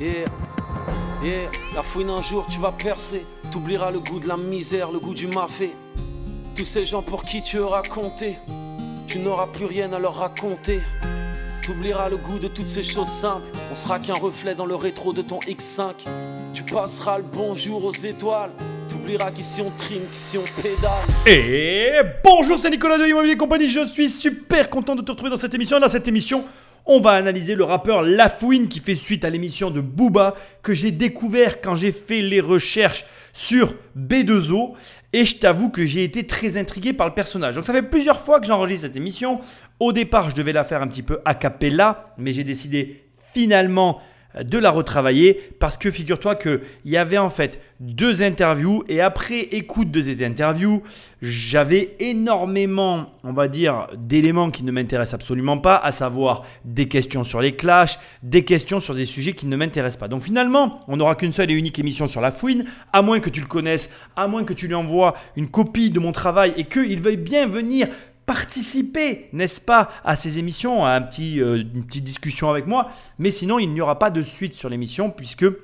Et, et la fouine un jour tu vas percer. T'oublieras le goût de la misère, le goût du mafé. Tous ces gens pour qui tu auras compté. Tu n'auras plus rien à leur raconter. T'oublieras le goût de toutes ces choses simples. On sera qu'un reflet dans le rétro de ton X5. Tu passeras le bonjour aux étoiles. T'oublieras qu'ici on trime, qu'ici on pédale. Et bonjour, c'est Nicolas de Immobilier Compagnie. Je suis super content de te retrouver dans cette émission. Dans cette émission, on va analyser le rappeur Lafouine qui fait suite à l'émission de Booba que j'ai découvert quand j'ai fait les recherches sur B2O. Et je t'avoue que j'ai été très intrigué par le personnage. Donc ça fait plusieurs fois que j'enregistre cette émission. Au départ, je devais la faire un petit peu a cappella, mais j'ai décidé finalement de la retravailler parce que figure-toi qu'il y avait en fait deux interviews et après écoute de ces interviews, j'avais énormément, on va dire, d'éléments qui ne m'intéressent absolument pas, à savoir des questions sur les clashs, des questions sur des sujets qui ne m'intéressent pas. Donc finalement, on n'aura qu'une seule et unique émission sur la fouine, à moins que tu le connaisses, à moins que tu lui envoies une copie de mon travail et qu'il veuille bien venir participer, n'est-ce pas, à ces émissions, à euh, une petite discussion avec moi. Mais sinon, il n'y aura pas de suite sur l'émission puisque, euh,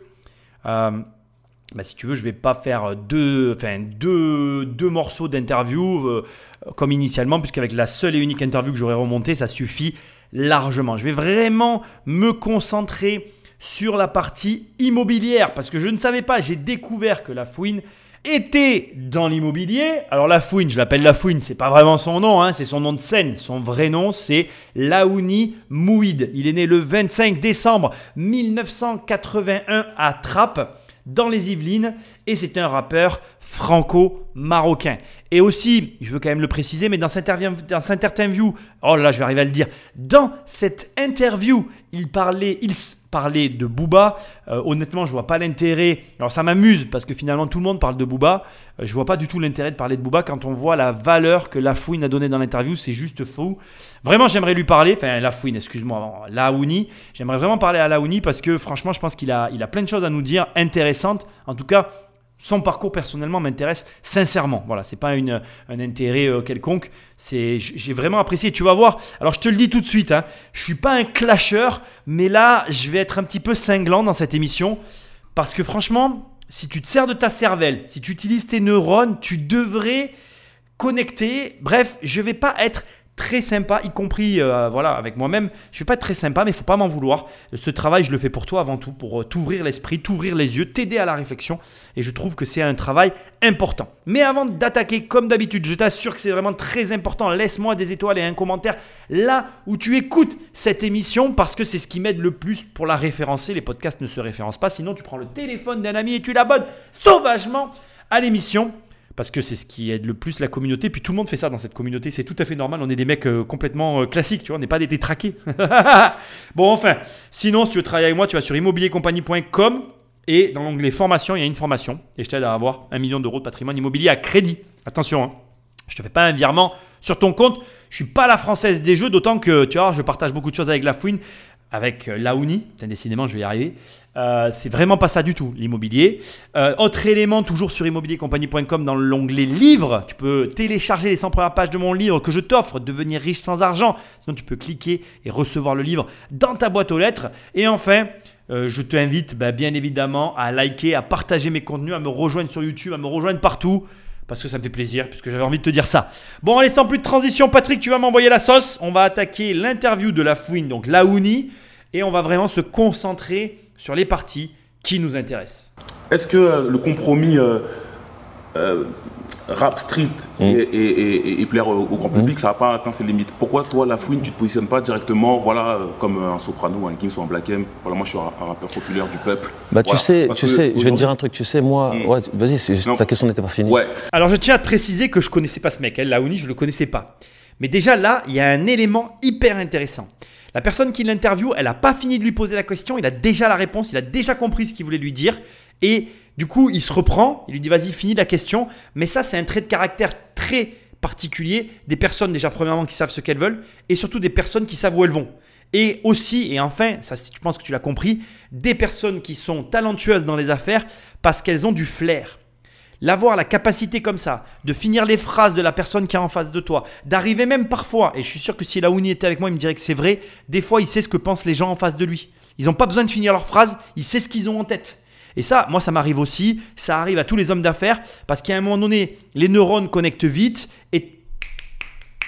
bah, si tu veux, je ne vais pas faire deux, morceaux d'interview euh, comme initialement, puisqu'avec la seule et unique interview que j'aurais remontée, ça suffit largement. Je vais vraiment me concentrer sur la partie immobilière parce que je ne savais pas, j'ai découvert que la fouine était dans l'immobilier. Alors la fouine, je l'appelle la fouine, c'est pas vraiment son nom, hein, c'est son nom de scène. Son vrai nom, c'est Laouni Mouid. Il est né le 25 décembre 1981 à Trappes, dans les Yvelines, et c'est un rappeur franco-marocain. Et aussi, je veux quand même le préciser, mais dans cette, dans cette interview, oh là, là je vais arriver à le dire, dans cette interview, il parlait, il parlait de Booba. Euh, honnêtement, je vois pas l'intérêt. Alors ça m'amuse parce que finalement tout le monde parle de Booba. Euh, je vois pas du tout l'intérêt de parler de Booba quand on voit la valeur que Lafouine a donnée dans l'interview. C'est juste faux. Vraiment, j'aimerais lui parler. Enfin, Lafouine, excuse-moi, Laouni. J'aimerais vraiment parler à Laouni parce que franchement, je pense qu'il a, il a plein de choses à nous dire intéressantes. En tout cas, son parcours personnellement m'intéresse sincèrement. Voilà, c'est pas un intérêt euh, quelconque. C'est, j'ai vraiment apprécié. Tu vas voir. Alors je te le dis tout de suite. Hein, je suis pas un clasher, mais là je vais être un petit peu cinglant dans cette émission parce que franchement, si tu te sers de ta cervelle, si tu utilises tes neurones, tu devrais connecter. Bref, je vais pas être très sympa, y compris euh, voilà, avec moi-même. Je ne vais pas très sympa, mais il faut pas m'en vouloir. Ce travail, je le fais pour toi avant tout, pour euh, t'ouvrir l'esprit, t'ouvrir les yeux, t'aider à la réflexion. Et je trouve que c'est un travail important. Mais avant d'attaquer, comme d'habitude, je t'assure que c'est vraiment très important. Laisse-moi des étoiles et un commentaire là où tu écoutes cette émission, parce que c'est ce qui m'aide le plus pour la référencer. Les podcasts ne se référencent pas, sinon tu prends le téléphone d'un ami et tu l'abonnes sauvagement à l'émission parce que c'est ce qui aide le plus la communauté. Puis tout le monde fait ça dans cette communauté, c'est tout à fait normal. On est des mecs euh, complètement euh, classiques, tu vois, on n'est pas des détraqués. bon, enfin, sinon, si tu veux travailler avec moi, tu vas sur immobiliercompagnie.com et dans l'onglet formation, il y a une formation et je t'aide à avoir un million d'euros de patrimoine immobilier à crédit. Attention, hein. je te fais pas un virement sur ton compte. Je suis pas la française des jeux, d'autant que tu vois, je partage beaucoup de choses avec la fouine avec euh, Laouni, décidément je vais y arriver. Euh, c'est vraiment pas ça du tout, l'immobilier. Euh, autre élément, toujours sur immobiliercompagnie.com dans l'onglet livre, tu peux télécharger les 100 premières pages de mon livre que je t'offre, Devenir riche sans argent. Sinon tu peux cliquer et recevoir le livre dans ta boîte aux lettres. Et enfin, je t'invite bah, bien évidemment à liker, à partager mes contenus, à me rejoindre sur YouTube, à me rejoindre partout parce que ça me fait plaisir, puisque j'avais envie de te dire ça. Bon, allez, sans plus de transition, Patrick, tu vas m'envoyer la sauce. On va attaquer l'interview de la fouine, donc Laouni, et on va vraiment se concentrer sur les parties qui nous intéressent. Est-ce que le compromis euh, euh, rap street mm. et, plaire au, grand mm. public, ça n'a pas atteint ses limites. Pourquoi toi, La Fouine, tu te positionnes pas directement voilà, comme un soprano, un Kings ou un Black M? Voilà, moi je suis un, rappeur populaire du peuple. Bah tu sais, tu sais, je vais te dire un truc, tu sais, moi, mm. ouais, vas-y, ta question n'était pas finie. Ouais. Alors je tiens à te préciser que je connaissais pas ce mec, hein, Laouni, je le connaissais pas. Mais déjà là, il y a un élément hyper intéressant. La personne qui l'interviewe, elle n'a pas fini de lui poser la question, il a déjà la réponse, il a déjà compris ce qu'il voulait lui dire. Et du coup, il se reprend, il lui dit vas-y, finis la question. Mais ça, c'est un trait de caractère très particulier des personnes déjà premièrement qui savent ce qu'elles veulent et surtout des personnes qui savent où elles vont. Et aussi, et enfin, ça je pense que tu l'as compris, des personnes qui sont talentueuses dans les affaires parce qu'elles ont du flair. L'avoir la capacité comme ça, de finir les phrases de la personne qui est en face de toi, d'arriver même parfois, et je suis sûr que si Laouni était avec moi, il me dirait que c'est vrai, des fois il sait ce que pensent les gens en face de lui. Ils n'ont pas besoin de finir leur phrase, ils savent ce qu'ils ont en tête. Et ça, moi, ça m'arrive aussi. Ça arrive à tous les hommes d'affaires parce qu'à un moment donné, les neurones connectent vite et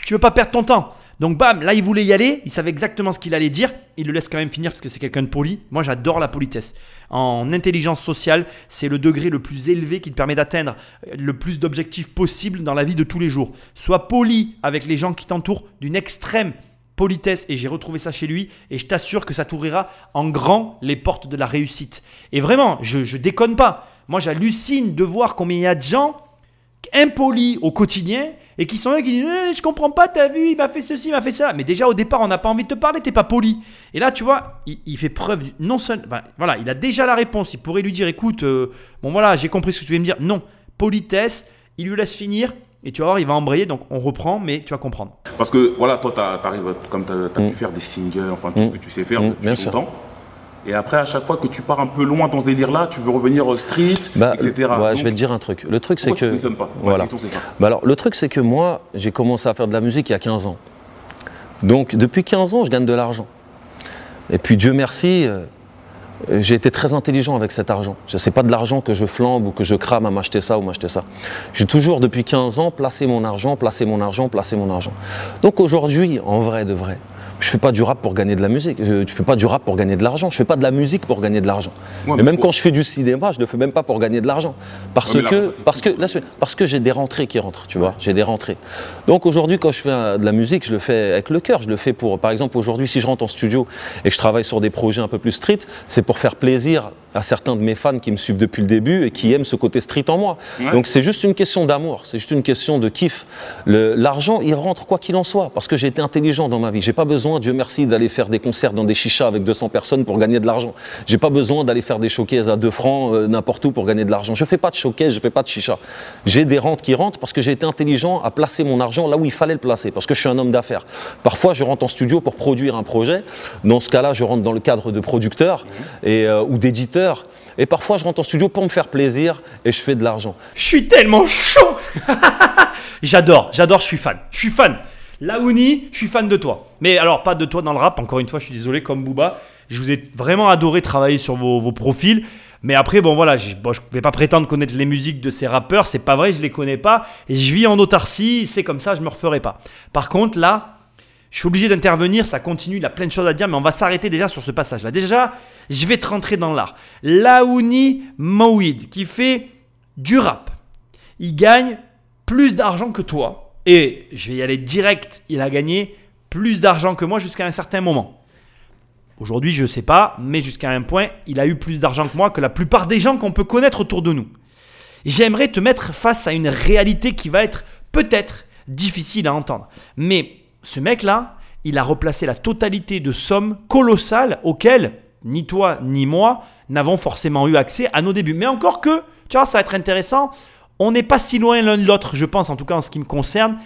tu veux pas perdre ton temps. Donc bam, là il voulait y aller, il savait exactement ce qu'il allait dire, il le laisse quand même finir parce que c'est quelqu'un de poli. Moi j'adore la politesse. En intelligence sociale, c'est le degré le plus élevé qui te permet d'atteindre le plus d'objectifs possibles dans la vie de tous les jours. Sois poli avec les gens qui t'entourent d'une extrême politesse et j'ai retrouvé ça chez lui et je t'assure que ça t'ouvrira en grand les portes de la réussite. Et vraiment, je, je déconne pas. Moi j'hallucine de voir combien il y a de gens impolis au quotidien et qui sont là qui disent eh, Je comprends pas, t'as vu, il m'a fait ceci, il m'a fait ça. Mais déjà au départ, on n'a pas envie de te parler, t'es pas poli. Et là, tu vois, il, fait preuve, non seulement. voilà, il a déjà la réponse. Il pourrait lui dire Écoute, euh, bon voilà, j'ai compris ce que tu veux me dire. Non, politesse, il lui laisse finir. Et tu vas voir, il va embrayer, donc on reprend, mais tu vas comprendre. Parce que voilà, toi, tu arrives, comme tu as, pu mm. faire des singles, enfin tout ce mm. que tu sais faire mm, depuis longtemps. Et après, à chaque fois que tu pars un peu loin dans ce délire-là, tu veux revenir au street, bah, etc. Ouais, je vais te dire un truc. Le truc, c'est que. Tu pas? Voilà. c'est ça. Bah alors, le truc, c'est que moi, j'ai commencé à faire de la musique il y a 15 ans. Donc, depuis 15 ans, je gagne de l'argent. Et puis, Dieu merci, euh, j'ai été très intelligent avec cet argent. Ce n'est pas de l'argent que je flambe ou que je crame à m'acheter ça ou m'acheter ça. J'ai toujours, depuis 15 ans, placé mon argent, placé mon argent, placé mon argent. Donc aujourd'hui, en vrai de vrai, je fais pas du rap pour gagner de la musique. Je, fais pas du rap pour gagner de l'argent. Je fais pas de la musique pour gagner de l'argent. mais, même quand je fais du cinéma, je le fais même pas pour gagner de l'argent. Parce, que, parce, que, parce que j'ai des rentrées qui rentrent, tu vois. J'ai des rentrées. Donc aujourd'hui, quand je fais de la musique, je le fais avec le cœur. Je le fais pour, par exemple, aujourd'hui, si je rentre en studio et que je travaille sur des projets un peu plus street, c'est pour faire plaisir à certains de mes fans qui me suivent depuis le début et qui aiment ce côté street en moi. Donc c'est juste une question d'amour, c'est juste une question de kiff. L'argent, il rentre quoi qu'il en soit, parce que j'ai été intelligent dans ma vie. J'ai pas besoin, Dieu merci, d'aller faire des concerts dans des chichas avec 200 personnes pour gagner de l'argent. J'ai pas besoin d'aller faire des showcases à 2 francs euh, n'importe où pour gagner de l'argent. Je fais pas de showcase, je fais pas de chicha. J'ai des rentes qui rentrent parce que j'ai été intelligent à placer mon argent là où il fallait le placer, parce que je suis un homme d'affaires. Parfois, je rentre en studio pour produire un projet. Dans ce cas-là, je rentre dans le cadre de producteur et, euh, ou d'éditeur. Et parfois, je rentre en studio pour me faire plaisir et je fais de l'argent. Je suis tellement chaud J'adore, j'adore, je suis fan. Je suis fan. Laouni, je suis fan de toi. Mais alors, pas de toi dans le rap, encore une fois, je suis désolé, comme Booba. Je vous ai vraiment adoré travailler sur vos, profils. Mais après, bon voilà, je ne vais pas prétendre connaître les musiques de ces rappeurs, c'est pas vrai, je les connais pas. Et je vis en autarcie, c'est comme ça, je me referai pas. Par contre, là, je suis obligé d'intervenir, ça continue, il a plein de choses à dire, mais on va s'arrêter déjà sur ce passage-là. Déjà, je vais te rentrer dans l'art. Laouni Mouid, qui fait du rap. Il gagne plus d'argent que toi. Et je vais y aller direct, il a gagné plus d'argent que moi jusqu'à un certain moment. Aujourd'hui, je ne sais pas, mais jusqu'à un point, il a eu plus d'argent que moi, que la plupart des gens qu'on peut connaître autour de nous. J'aimerais te mettre face à une réalité qui va être peut-être difficile à entendre. Mais ce mec-là, il a replacé la totalité de sommes colossales auxquelles ni toi ni moi n'avons forcément eu accès à nos débuts. Mais encore que, tu vois, ça va être intéressant. On n'est pas si loin l'un de l'autre, je pense, en tout cas en ce qui me concerne,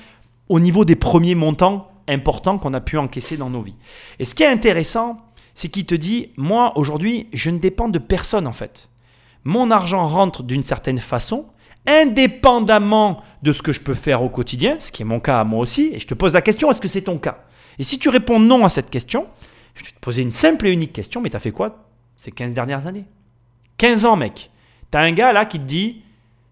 au niveau des premiers montants importants qu'on a pu encaisser dans nos vies. Et ce qui est intéressant, c'est qu'il te dit, moi aujourd'hui, je ne dépends de personne en fait. Mon argent rentre d'une certaine façon, indépendamment de ce que je peux faire au quotidien, ce qui est mon cas à moi aussi, et je te pose la question, est-ce que c'est ton cas? Et si tu réponds non à cette question, je vais te poser une simple et unique question, mais tu as fait quoi ces 15 dernières années? 15 ans, mec. Tu as un gars là qui te dit,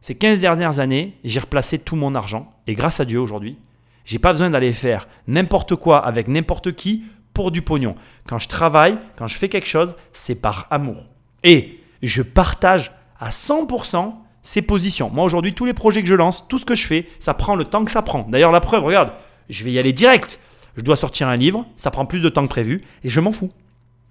ces 15 dernières années, j'ai replacé tout mon argent, et grâce à Dieu aujourd'hui, j'ai pas besoin d'aller faire n'importe quoi avec n'importe qui pour du pognon. Quand je travaille, quand je fais quelque chose, c'est par amour. Et je partage à 100% ses positions. Moi aujourd'hui, tous les projets que je lance, tout ce que je fais, ça prend le temps que ça prend. D'ailleurs, la preuve, regarde, je vais y aller direct. Je dois sortir un livre, ça prend plus de temps que prévu, et je m'en fous.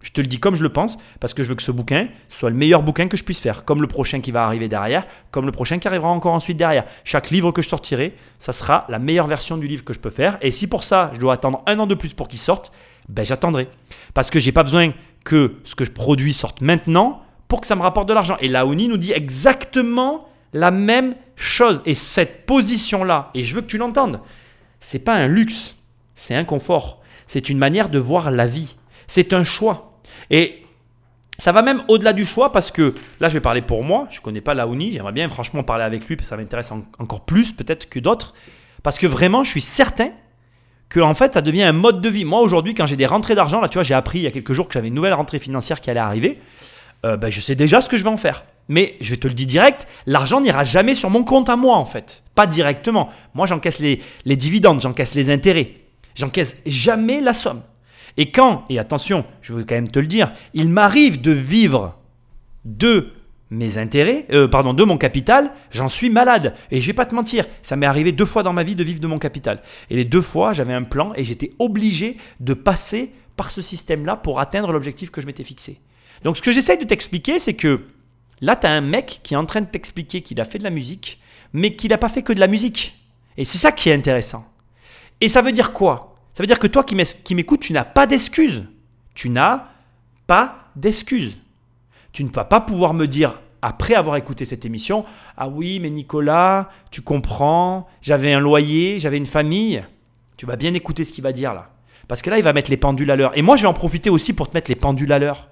Je te le dis comme je le pense, parce que je veux que ce bouquin soit le meilleur bouquin que je puisse faire, comme le prochain qui va arriver derrière, comme le prochain qui arrivera encore ensuite derrière. Chaque livre que je sortirai, ça sera la meilleure version du livre que je peux faire. Et si pour ça, je dois attendre un an de plus pour qu'il sorte, ben j'attendrai. Parce que j'ai pas besoin que ce que je produis sorte maintenant, pour que ça me rapporte de l'argent. Et Laoni nous dit exactement la même chose. Et cette position-là, et je veux que tu l'entendes, c'est pas un luxe, c'est un confort. C'est une manière de voir la vie. C'est un choix. Et ça va même au-delà du choix parce que là, je vais parler pour moi. Je ne connais pas Laouni. J'aimerais bien franchement parler avec lui parce que ça m'intéresse encore plus peut-être que d'autres. Parce que vraiment, je suis certain que en fait ça devient un mode de vie. Moi aujourd'hui quand j'ai des rentrées d'argent, là tu vois j'ai appris il y a quelques jours que j'avais une nouvelle rentrée financière qui allait arriver, euh, ben, je sais déjà ce que je vais en faire. Mais je te le dire direct, l'argent n'ira jamais sur mon compte à moi en fait. Pas directement. Moi j'encaisse les, les dividendes, j'encaisse les intérêts. J'encaisse jamais la somme. Et quand, et attention, je veux quand même te le dire, il m'arrive de vivre de mes intérêts, euh, pardon, de mon capital, j'en suis malade. Et je vais pas te mentir, ça m'est arrivé deux fois dans ma vie de vivre de mon capital. Et les deux fois, j'avais un plan et j'étais obligé de passer par ce système-là pour atteindre l'objectif que je m'étais fixé. Donc ce que j'essaye de t'expliquer, c'est que là, tu as un mec qui est en train de t'expliquer qu'il a fait de la musique, mais qu'il n'a pas fait que de la musique. Et c'est ça qui est intéressant. Et ça veut dire quoi? Ça veut dire que toi qui m'écoutes, tu n'as pas d'excuses. Tu n'as pas d'excuses. Tu ne vas pas pouvoir me dire, après avoir écouté cette émission, ah oui, mais Nicolas, tu comprends, j'avais un loyer, j'avais une famille. Tu vas bien écouter ce qu'il va dire là. Parce que là, il va mettre les pendules à l'heure. Et moi, je vais en profiter aussi pour te mettre les pendules à l'heure.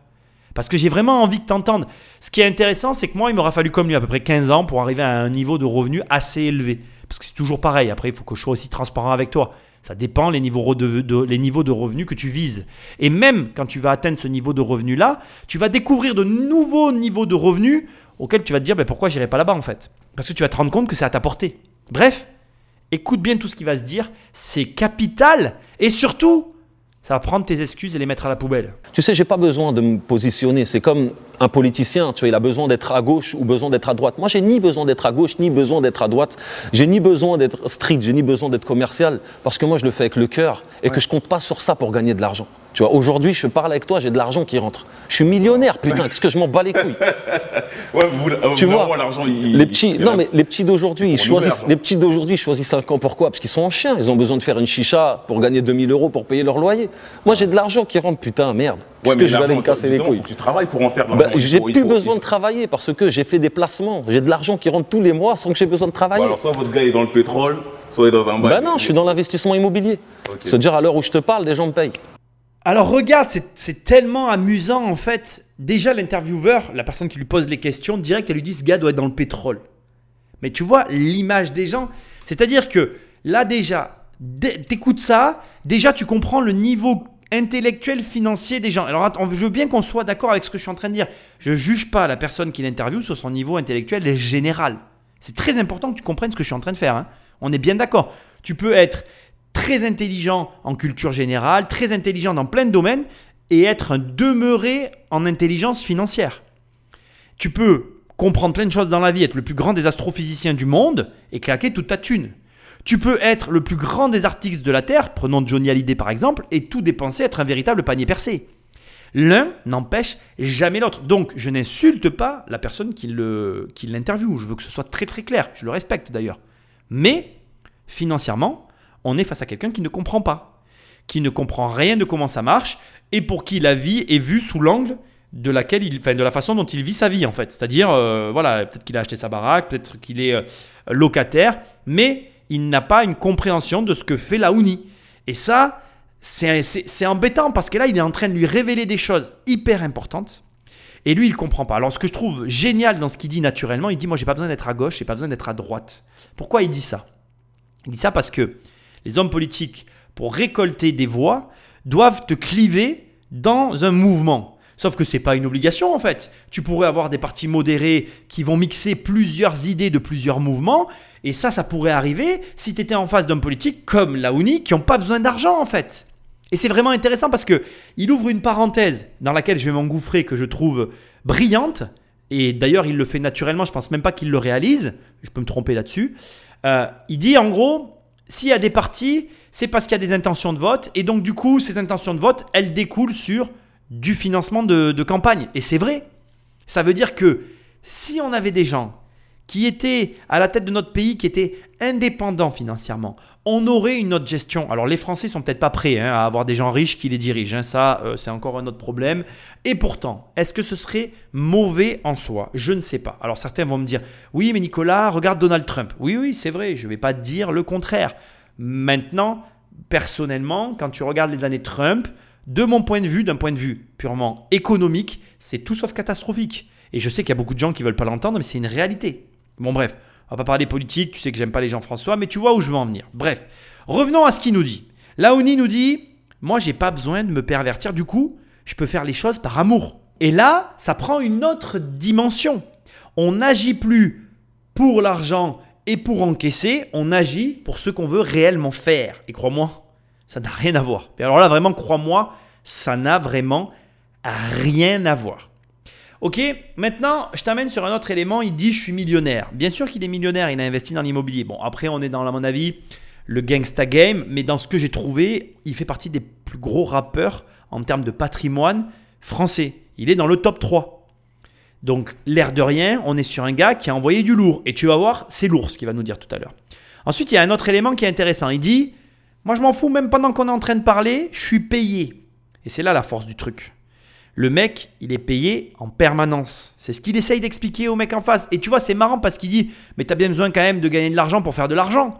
Parce que j'ai vraiment envie que tu entendes. Ce qui est intéressant, c'est que moi, il m'aura fallu comme lui à peu près 15 ans pour arriver à un niveau de revenu assez élevé. Parce que c'est toujours pareil. Après, il faut que je sois aussi transparent avec toi. Ça dépend les niveaux de, les niveaux de revenus que tu vises. Et même quand tu vas atteindre ce niveau de revenu-là, tu vas découvrir de nouveaux niveaux de revenus auxquels tu vas te dire ben, pourquoi j'irai pas là-bas en fait? Parce que tu vas te rendre compte que c'est à ta portée. Bref, écoute bien tout ce qui va se dire. C'est capital. Et surtout, ça va prendre tes excuses et les mettre à la poubelle. Tu sais, j'ai pas besoin de me positionner. C'est comme un politicien, tu vois, il a besoin d'être à gauche ou besoin d'être à droite. Moi, j'ai ni besoin d'être à gauche, ni besoin d'être à droite. J'ai ni besoin d'être strict, j'ai ni besoin d'être commercial, parce que moi, je le fais avec le cœur et que je compte pas sur ça pour gagner de l'argent. Tu vois, aujourd'hui, je parle avec toi, j'ai de l'argent qui rentre. Je suis millionnaire, putain, qu'est-ce que je m'en bats les couilles ouais, vous, Tu vois, l'argent, il, les petits, non, mais les petits d'aujourd'hui, ils choisissent, les petits d'aujourd'hui choisissent 5 ans. Pourquoi? Parce qu'ils sont en chien. Ils ont besoin de faire une chicha pour gagner 2000 euros pour payer leur loyer. Moi, j'ai de l'argent qui rentre, putain, merde. Est-ce que je vais aller me casser les couilles Tu travailles pour en faire de bah, J'ai plus besoin de travailler parce que j'ai fait des placements. J'ai de l'argent qui rentre tous les mois sans que j'ai besoin de travailler. alors, soit votre gars est dans le pétrole, soit il est dans un bar. Bah non, je suis dans l'investissement immobilier. C'est-à-dire, à l'heure où je te parle, des gens me payent. Alors regarde, c'est tellement amusant en fait. Déjà l'intervieweur, la personne qui lui pose les questions, direct elle lui dit ce gars doit être dans le pétrole. Mais tu vois l'image des gens, c'est-à-dire que là déjà, t'écoutes ça, déjà tu comprends le niveau intellectuel financier des gens. Alors je veux bien qu'on soit d'accord avec ce que je suis en train de dire. Je juge pas la personne qui l'interviewe sur son niveau intellectuel général. C'est très important que tu comprennes ce que je suis en train de faire. Hein. On est bien d'accord. Tu peux être très intelligent en culture générale, très intelligent dans plein de domaines et être demeuré en intelligence financière. Tu peux comprendre plein de choses dans la vie, être le plus grand des astrophysiciens du monde et claquer toute ta thune. Tu peux être le plus grand des artistes de la Terre, prenons Johnny Hallyday par exemple, et tout dépenser, être un véritable panier percé. L'un n'empêche jamais l'autre. Donc, je n'insulte pas la personne qui l'interviewe. je veux que ce soit très très clair. Je le respecte d'ailleurs. Mais, financièrement, on est face à quelqu'un qui ne comprend pas, qui ne comprend rien de comment ça marche et pour qui la vie est vue sous l'angle de laquelle il, de la façon dont il vit sa vie en fait. C'est-à-dire, euh, voilà, peut-être qu'il a acheté sa baraque, peut-être qu'il est euh, locataire, mais il n'a pas une compréhension de ce que fait la Ouni. Et ça, c'est embêtant parce que là, il est en train de lui révéler des choses hyper importantes. Et lui, il ne comprend pas. Alors, ce que je trouve génial dans ce qu'il dit naturellement, il dit Moi, j'ai pas besoin d'être à gauche, j'ai pas besoin d'être à droite. Pourquoi il dit ça? Il dit ça parce que les hommes politiques, pour récolter des voix, doivent te cliver dans un mouvement. Sauf que ce n'est pas une obligation en fait. Tu pourrais avoir des partis modérés qui vont mixer plusieurs idées de plusieurs mouvements, et ça, ça pourrait arriver si tu étais en face d'hommes politiques comme la UNI qui n'ont pas besoin d'argent en fait. Et c'est vraiment intéressant parce que il ouvre une parenthèse dans laquelle je vais m'engouffrer que je trouve brillante. Et d'ailleurs, il le fait naturellement. Je pense même pas qu'il le réalise. Je peux me tromper là-dessus. Euh, il dit en gros, s'il y a des partis, c'est parce qu'il y a des intentions de vote. Et donc, du coup, ces intentions de vote, elles découlent sur du financement de, campagne. Et c'est vrai. Ça veut dire que si on avait des gens qui étaient à la tête de notre pays, qui étaient indépendants financièrement, on aurait une autre gestion. Alors les Français sont peut-être pas prêts hein, à avoir des gens riches qui les dirigent. Hein. Ça, euh, c'est encore un autre problème. Et pourtant, est-ce que ce serait mauvais en soi? Je ne sais pas. Alors certains vont me dire, oui, mais Nicolas, regarde Donald Trump. Oui, oui, c'est vrai. Je ne vais pas dire le contraire. Maintenant, personnellement, quand tu regardes les années Trump, de mon point de vue, d'un point de vue purement économique, c'est tout sauf catastrophique. Et je sais qu'il y a beaucoup de gens qui veulent pas l'entendre, mais c'est une réalité. Bon bref, on va pas parler politique, tu sais que j'aime pas les gens François, mais tu vois où je veux en venir. Bref, revenons à ce qu'il nous dit. Laoni nous dit Moi, j'ai pas besoin de me pervertir. Du coup, je peux faire les choses par amour. Et là, ça prend une autre dimension. On n'agit plus pour l'argent et pour encaisser, on agit pour ce qu'on veut réellement faire. Et crois-moi, ça n'a rien à voir. Et alors là, vraiment, crois-moi, ça n'a vraiment rien à voir. Ok, maintenant, je t'amène sur un autre élément. Il dit, je suis millionnaire. Bien sûr qu'il est millionnaire, il a investi dans l'immobilier. Bon, après, on est dans, à mon avis, le gangsta game, mais dans ce que j'ai trouvé, il fait partie des plus gros rappeurs en termes de patrimoine français. Il est dans le top 3. Donc, l'air de rien, on est sur un gars qui a envoyé du lourd. Et tu vas voir, c'est lourd ce qu'il va nous dire tout à l'heure. Ensuite, il y a un autre élément qui est intéressant. Il dit, moi je m'en fous, même pendant qu'on est en train de parler, je suis payé. Et c'est là la force du truc. Le mec, il est payé en permanence. C'est ce qu'il essaye d'expliquer au mec en face. Et tu vois, c'est marrant parce qu'il dit Mais t'as bien besoin quand même de gagner de l'argent pour faire de l'argent.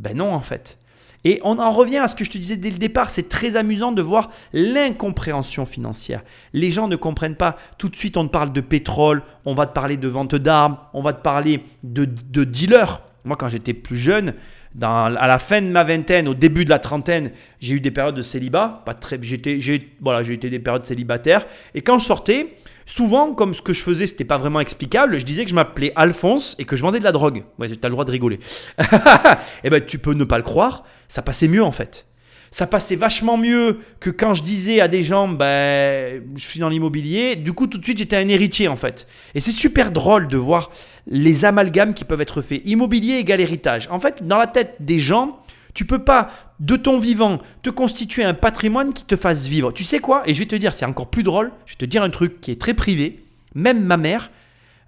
Ben non, en fait. Et on en revient à ce que je te disais dès le départ. C'est très amusant de voir l'incompréhension financière. Les gens ne comprennent pas. Tout de suite, on te parle de pétrole, on va te parler de vente d'armes, on va te parler de, de dealers. Moi, quand j'étais plus jeune, à la fin de ma vingtaine, au début de la trentaine, j'ai eu des périodes de célibat. Pas très, j'étais, j'ai, voilà, j'ai été des périodes célibataires. Et quand je sortais, souvent, comme ce que je faisais, c'était pas vraiment explicable, je disais que je m'appelais Alphonse et que je vendais de la drogue. Ouais, tu as le droit de rigoler. eh ben, tu peux ne pas le croire, ça passait mieux en fait ça passait vachement mieux que quand je disais à des gens, ben, je suis dans l'immobilier. Du coup, tout de suite, j'étais un héritier en fait. Et c'est super drôle de voir les amalgames qui peuvent être faits. Immobilier égale héritage. En fait, dans la tête des gens, tu peux pas, de ton vivant, te constituer un patrimoine qui te fasse vivre. Tu sais quoi? Et je vais te dire, c'est encore plus drôle. Je vais te dire un truc qui est très privé. Même ma mère,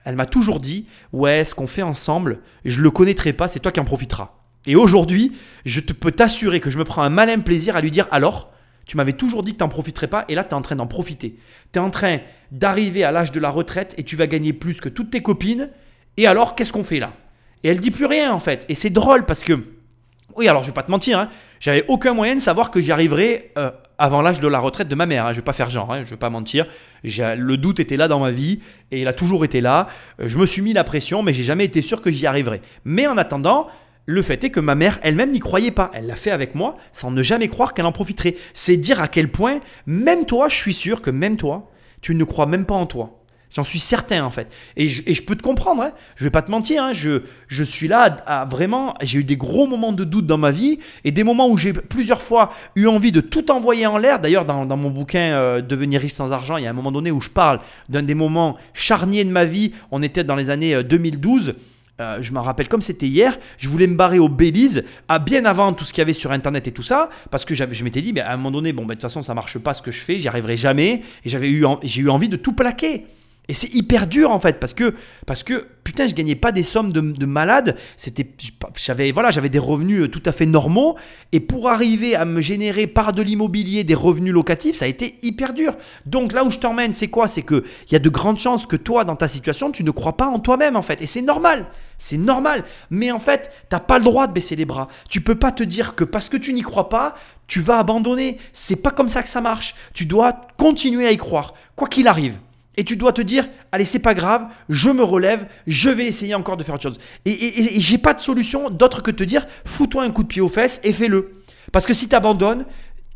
elle m'a toujours dit, ouais, ce qu'on fait ensemble, je le connaîtrai pas, c'est toi qui en profiteras. Et aujourd'hui, je peux t'assurer que je me prends un malin plaisir à lui dire alors, tu m'avais toujours dit que tu n'en profiterais pas et là tu es en train d'en profiter. Tu es en train d'arriver à l'âge de la retraite et tu vas gagner plus que toutes tes copines. Et alors, qu'est-ce qu'on fait là? Et elle dit plus rien en fait. Et c'est drôle parce que, oui, alors je vais pas te mentir, hein, j'avais aucun moyen de savoir que j'y arriverais euh, avant l'âge de la retraite de ma mère. Hein. Je vais pas faire genre, hein, je vais pas mentir. Le doute était là dans ma vie et il a toujours été là. Euh, je me suis mis la pression, mais j'ai jamais été sûr que j'y arriverais. Mais en attendant, le fait est que ma mère elle-même n'y croyait pas. Elle l'a fait avec moi sans ne jamais croire qu'elle en profiterait. C'est dire à quel point, même toi, je suis sûr que même toi, tu ne crois même pas en toi. J'en suis certain en fait. Et je, peux te comprendre, hein. je vais pas te mentir, hein. je, je, suis là à, vraiment, j'ai eu des gros moments de doute dans ma vie et des moments où j'ai plusieurs fois eu envie de tout envoyer en l'air. D'ailleurs, dans, mon bouquin euh, Devenir riche sans argent, il y a un moment donné où je parle d'un des moments charniers de ma vie. On était dans les années 2012. Euh, je m'en rappelle comme c'était hier, je voulais me barrer au Belize, à bien avant tout ce qu'il y avait sur Internet et tout ça, parce que je m'étais dit, mais à un moment donné, bon, ben, de toute façon, ça marche pas ce que je fais, j'y arriverai jamais, et j'avais eu, j'ai eu envie de tout plaquer. Et c'est hyper dur en fait parce que parce que putain je gagnais pas des sommes de, de malade c'était j'avais voilà j'avais des revenus euh, tout à fait normaux et pour arriver à me générer par de l'immobilier des revenus locatifs ça a été hyper dur. Donc là où je t'emmène c'est quoi? C'est que il y a de grandes chances que toi dans ta situation tu ne crois pas en toi-même en fait et c'est normal c'est normal mais en fait t'as pas le droit de baisser les bras tu peux pas te dire que parce que tu n'y crois pas tu vas abandonner c'est pas comme ça que ça marche tu dois continuer à y croire quoi qu'il arrive et tu dois te dire, allez, c'est pas grave, je me relève, je vais essayer encore de faire autre chose. Et, j'ai pas de solution d'autre que de te dire, fous-toi un coup de pied aux fesses et fais-le. Parce que si tu abandonnes,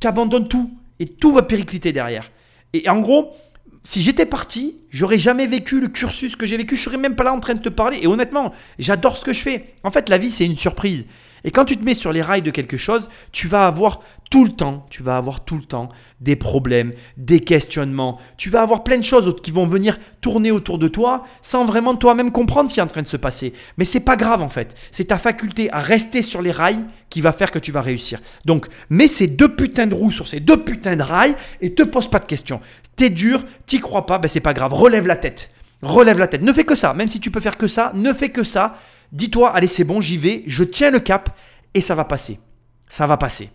tu abandonnes tout. Et tout va péricliter derrière. Et en gros, si j'étais parti, j'aurais jamais vécu le cursus que j'ai vécu. Je serais même pas là en train de te parler. Et honnêtement, j'adore ce que je fais. En fait, la vie, c'est une surprise. Et quand tu te mets sur les rails de quelque chose, tu vas avoir tout le temps, tu vas avoir tout le temps des problèmes, des questionnements. Tu vas avoir plein de choses qui vont venir tourner autour de toi sans vraiment toi-même comprendre ce qui est en train de se passer. Mais c'est pas grave en fait. C'est ta faculté à rester sur les rails qui va faire que tu vas réussir. Donc, mets ces deux putains de roues sur ces deux putains de rails et te pose pas de questions. T'es dur, t'y crois pas, ben c'est pas grave. Relève la tête. Relève la tête. Ne fais que ça. Même si tu peux faire que ça, ne fais que ça. Dis-toi, allez, c'est bon, j'y vais, je tiens le cap et ça va passer. Ça va passer.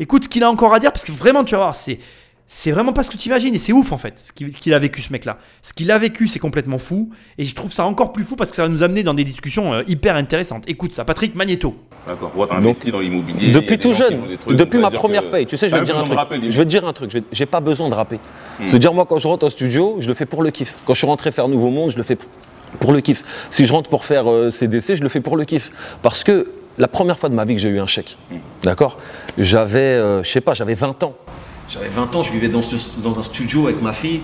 Écoute ce qu'il a encore à dire parce que vraiment, tu vas voir, c'est. C'est vraiment pas ce que tu imagines et c'est ouf en fait ce qu'il a vécu ce mec là. Ce qu'il a vécu c'est complètement fou et je trouve ça encore plus fou parce que ça va nous amener dans des discussions euh, hyper intéressantes. Écoute ça, Patrick Magneto. D'accord, tu investi dans l'immobilier. Depuis tout jeune, depuis ma première paye, tu sais, je vais, te dire un truc, je vais te dire un truc, j'ai pas besoin de rapper. Hmm. C'est dire moi quand je rentre au studio, je le fais pour le kiff. Quand je suis rentré faire Nouveau Monde, je le fais pour le kiff. Si je rentre pour faire CDC, euh, je le fais pour le kiff. Parce que la première fois de ma vie que j'ai eu un chèque. D'accord J'avais, euh, je sais pas, j'avais 20 ans. J'avais 20 ans, je vivais dans, ce- dans un studio avec ma fille.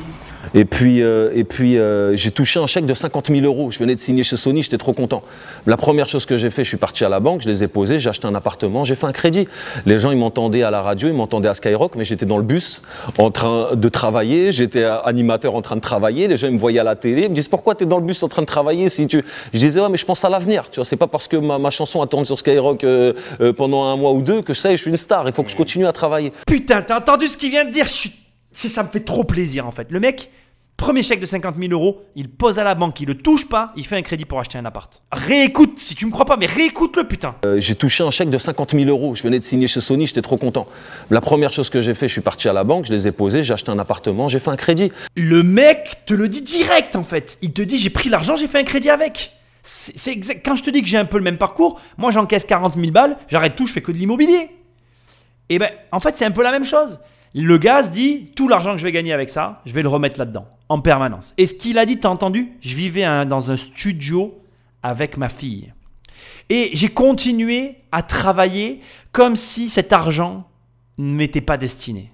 Et puis, euh, et puis euh, j'ai touché un chèque de 50 000 euros. Je venais de signer chez Sony, j'étais trop content. La première chose que j'ai fait, je suis parti à la banque, je les ai posés, j'ai acheté un appartement, j'ai fait un crédit. Les gens, ils m'entendaient à la radio, ils m'entendaient à Skyrock, mais j'étais dans le bus en train de travailler, j'étais animateur en train de travailler. Les gens, ils me voyaient à la télé, ils me disent pourquoi tu es dans le bus en train de travailler si tu... Je disais, ouais, mais je pense à l'avenir. Tu vois, c'est pas parce que ma, ma chanson a tourné sur Skyrock euh, pendant un mois ou deux que y est, je suis une star. Il faut que je continue à travailler. Putain, t'as entendu ce qu'il vient de dire? Je suis- ça me fait trop plaisir en fait. Le mec, premier chèque de 50 000 euros, il pose à la banque, il le touche pas, il fait un crédit pour acheter un appart. Réécoute, si tu me crois pas, mais réécoute le putain. Euh, j'ai touché un chèque de 50 000 euros. Je venais de signer chez Sony, j'étais trop content. La première chose que j'ai fait, je suis parti à la banque, je les ai posés, j'ai acheté un appartement, j'ai fait un crédit. Le mec te le dit direct en fait. Il te dit j'ai pris l'argent, j'ai fait un crédit avec. C'est c'est exact. Quand je te dis que j'ai un peu le même parcours, moi j'encaisse 40 000 balles, j'arrête tout, je fais que de l'immobilier. Et ben en fait c'est un peu la même chose. Le gars se dit tout l'argent que je vais gagner avec ça, je vais le remettre là-dedans en permanence. Et ce qu'il a dit, t'as entendu? Je vivais dans un studio avec ma fille. Et j'ai continué à travailler comme si cet argent ne m'était pas destiné.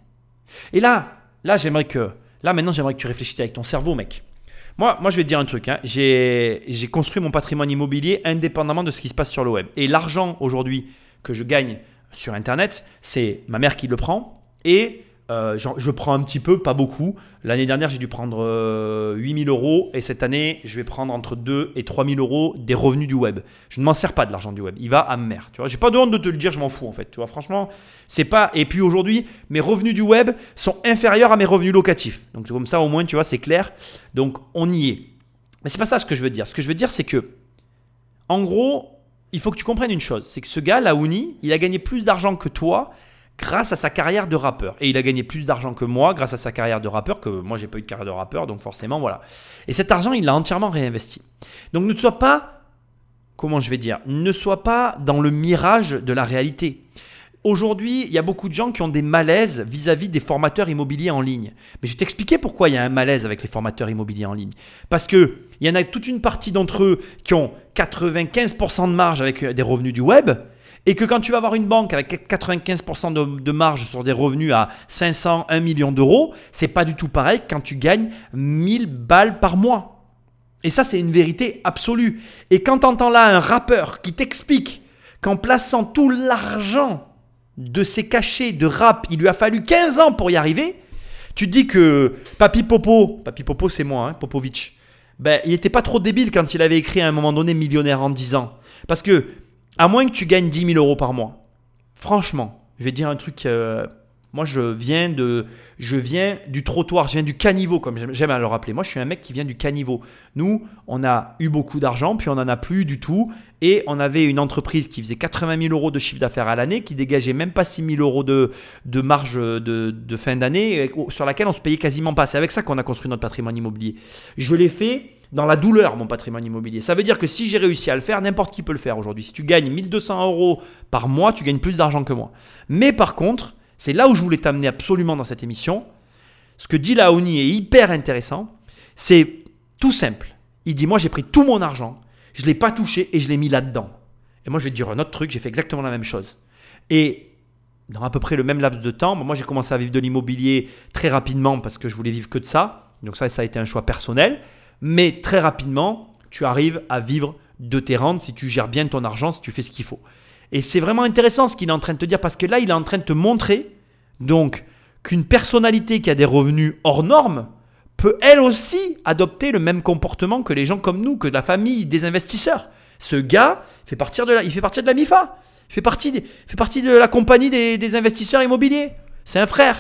Et là, là, j'aimerais que, là maintenant, j'aimerais que tu réfléchisses avec ton cerveau, mec. Moi, moi, je vais te dire un truc. hein. J'ai, j'ai construit mon patrimoine immobilier indépendamment de ce qui se passe sur le web. Et l'argent aujourd'hui que je gagne sur Internet, c'est ma mère qui le prend et euh, je prends un petit peu, pas beaucoup. L'année dernière, j'ai dû prendre euh, 8000 euros et cette année, je vais prendre entre 2 et 3000 euros des revenus du web. Je ne m'en sers pas de l'argent du web. Il va à mère. Tu vois, j'ai pas de honte de te le dire, je m'en fous en fait. Tu vois, franchement, c'est pas. Et puis aujourd'hui, mes revenus du web sont inférieurs à mes revenus locatifs. Donc comme ça, au moins, tu vois, c'est clair. Donc on y est. Mais c'est pas ça ce que je veux dire. Ce que je veux dire, c'est que, en gros, il faut que tu comprennes une chose. C'est que ce gars, Laouni, il a gagné plus d'argent que toi grâce à sa carrière de rappeur. Et il a gagné plus d'argent que moi grâce à sa carrière de rappeur, que moi j'ai pas eu de carrière de rappeur, donc forcément voilà. Et cet argent, il l'a entièrement réinvesti. Donc ne sois pas, comment je vais dire, ne sois pas dans le mirage de la réalité. Aujourd'hui, il y a beaucoup de gens qui ont des malaises vis-à-vis des formateurs immobiliers en ligne. Mais je vais t'expliquer pourquoi il y a un malaise avec les formateurs immobiliers en ligne. Parce que il y en a toute une partie d'entre eux qui ont 95% de marge avec des revenus du web. Et que quand tu vas avoir une banque avec 95% de, de marge sur des revenus à 500, 1 million d'euros, c'est pas du tout pareil quand tu gagnes 1000 balles par mois. Et ça, c'est une vérité absolue. Et quand tu entends là un rappeur qui t'explique qu'en plaçant tout l'argent de ses cachets de rap, il lui a fallu 15 ans pour y arriver, tu te dis que Papi Popo, Papi Popo c'est moi, hein, Popovic, ben, il n'était pas trop débile quand il avait écrit à un moment donné millionnaire en 10 ans. Parce que, à moins que tu gagnes 10 000 euros par mois, franchement, je vais dire un truc. euh, moi, je viens de, je viens du trottoir, je viens du caniveau, comme j'aime- à le rappeler. Moi, je suis un mec qui vient du caniveau. Nous, on a eu beaucoup d'argent, puis on en a plus du tout, et on avait une entreprise qui faisait 80 000 euros de chiffre d'affaires à l'année, qui dégageait même pas 6 000 euros de, marge de, de fin d'année, sur laquelle on se payait quasiment pas. C'est avec ça qu'on a construit notre patrimoine immobilier. Je l'ai fait dans la douleur, mon patrimoine immobilier. Ça veut dire que si j'ai réussi à le faire, n'importe qui peut le faire aujourd'hui. Si tu gagnes 1200 euros par mois, tu gagnes plus d'argent que moi. Mais par contre, c'est là où je voulais t'amener absolument dans cette émission. Ce que dit Laoni est hyper intéressant. C'est tout simple. Il dit Moi, j'ai pris tout mon argent, je ne l'ai pas touché et je l'ai mis là-dedans. Et moi, je vais te dire un autre truc j'ai fait exactement la même chose. Et dans à peu près le même laps de temps, moi, j'ai commencé à vivre de l'immobilier très rapidement parce que je voulais vivre que de ça. Donc, ça, ça a été un choix personnel. Mais très rapidement, tu arrives à vivre de tes rentes si tu gères bien ton argent, si tu fais ce qu'il faut. Et c'est vraiment intéressant ce qu'il est en train de te dire parce que là, il est en train de te montrer donc qu'une personnalité qui a des revenus hors normes peut elle aussi adopter le même comportement que les gens comme nous, que la famille des investisseurs. Ce gars fait partir de la, il fait partie de la MIFA. Il fait partie, des- fait partie de la compagnie des investisseurs immobiliers. C'est un frère.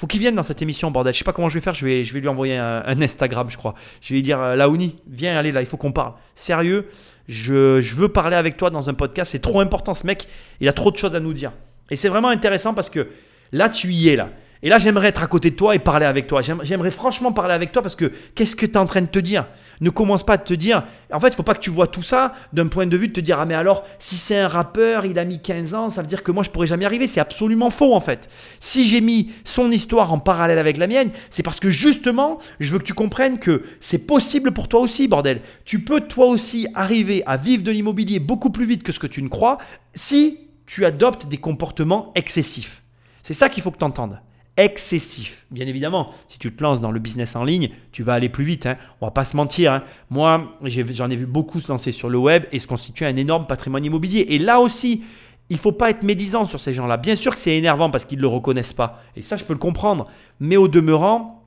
Faut qu'il vienne dans cette émission, bordel. Je sais pas comment je vais faire. Je vais, lui envoyer un, Instagram, je crois. Je vais lui dire, euh, Laouni, viens, allez là, il faut qu'on parle. Sérieux, je, je veux parler avec toi dans un podcast. C'est trop important, ce mec. Il a trop de choses à nous dire. Et c'est vraiment intéressant parce que là, tu y es là. Et là, j'aimerais être à côté de toi et parler avec toi. J'aime- J'aimerais franchement parler avec toi parce que qu'est-ce que tu es en train de te dire? Ne commence pas à te dire. En fait, il faut pas que tu vois tout ça d'un point de vue de te dire Ah, mais alors, si c'est un rappeur, il a mis 15 ans, ça veut dire que moi, je pourrais jamais y arriver. C'est absolument faux, en fait. Si j'ai mis son histoire en parallèle avec la mienne, c'est parce que justement, je veux que tu comprennes que c'est possible pour toi aussi, bordel. Tu peux toi aussi arriver à vivre de l'immobilier beaucoup plus vite que ce que tu ne crois si tu adoptes des comportements excessifs. C'est ça qu'il faut que tu entendes excessif. Bien évidemment, si tu te lances dans le business en ligne, tu vas aller plus vite. Hein. On va pas se mentir. Hein. Moi, j'en ai, vu beaucoup se lancer sur le web et se constituer un énorme patrimoine immobilier. Et là aussi, il faut pas être médisant sur ces gens-là. Bien sûr que c'est énervant parce qu'ils ne le reconnaissent pas. Et ça, je peux le comprendre. Mais au demeurant,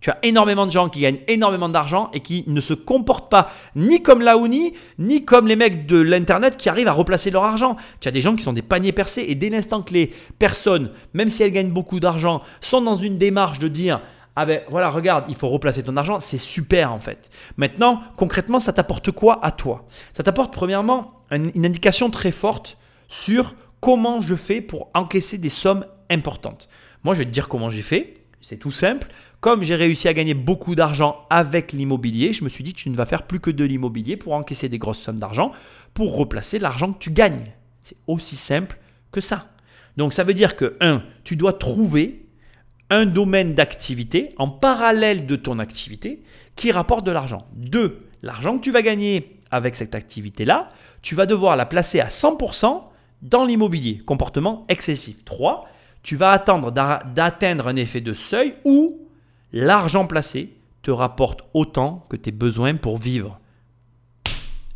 tu as énormément de gens qui gagnent énormément d'argent et qui ne se comportent pas ni comme Laouni, ni comme les mecs de l'Internet qui arrivent à replacer leur argent. Tu as des gens qui sont des paniers percés et dès l'instant que les personnes, même si elles gagnent beaucoup d'argent, sont dans une démarche de dire ah ben voilà, regarde, il faut replacer ton argent, c'est super en fait. Maintenant, concrètement, ça t'apporte quoi à toi? Ça t'apporte premièrement une indication très forte sur comment je fais pour encaisser des sommes importantes. Moi, je vais te dire comment j'ai fait. C'est tout simple. Comme j'ai réussi à gagner beaucoup d'argent avec l'immobilier, je me suis dit tu ne vas faire plus que de l'immobilier pour encaisser des grosses sommes d'argent, pour replacer l'argent que tu gagnes. C'est aussi simple que ça. Donc ça veut dire que 1. Tu dois trouver un domaine d'activité en parallèle de ton activité qui rapporte de l'argent. 2. L'argent que tu vas gagner avec cette activité-là, tu vas devoir la placer à 100% dans l'immobilier. Comportement excessif. 3. Tu vas attendre d'atteindre un effet de seuil où l'argent placé te rapporte autant que tes besoins pour vivre.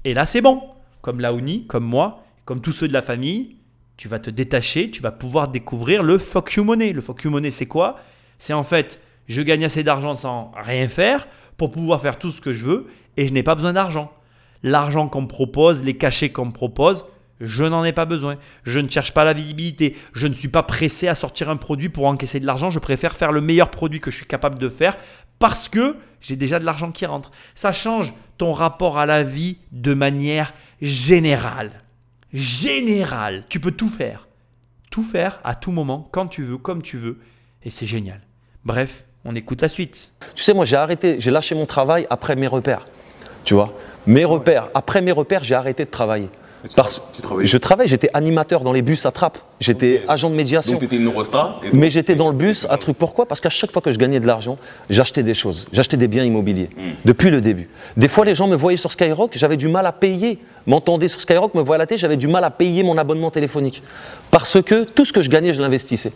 Et là, c'est bon. Comme Laouni, comme moi, comme tous ceux de la famille, tu vas te détacher, tu vas pouvoir découvrir le fuck you money. Le fuck you money, c'est quoi? C'est en fait, je gagne assez d'argent sans rien faire pour pouvoir faire tout ce que je veux et je n'ai pas besoin d'argent. L'argent qu'on me propose, les cachets qu'on me propose, je n'en ai pas besoin. Je ne cherche pas la visibilité. Je ne suis pas pressé à sortir un produit pour encaisser de l'argent. Je préfère faire le meilleur produit que je suis capable de faire parce que j'ai déjà de l'argent qui rentre. Ça change ton rapport à la vie de manière générale. Générale. Tu peux tout faire. Tout faire à tout moment, quand tu veux, comme tu veux. Et c'est génial. Bref, on écoute la suite. Tu sais, moi j'ai arrêté, j'ai lâché mon travail après mes repères. Tu vois? Mes repères. Après mes repères, j'ai arrêté de travailler. Parce, je travaillais, j'étais animateur dans les bus à trappe. J'étais agent de médiation. Donc tu étais une Eurostar Mais j'étais dans le bus à truc. Pourquoi? Parce qu'à chaque fois que je gagnais de l'argent, j'achetais des choses. J'achetais des biens immobiliers. Hmm. Depuis le début. Des fois, les gens me voyaient sur Skyrock, j'avais du mal à payer. M'entendaient sur Skyrock, me voyaient à la télé, j'avais du mal à payer mon abonnement téléphonique. Parce que tout ce que je gagnais, je l'investissais.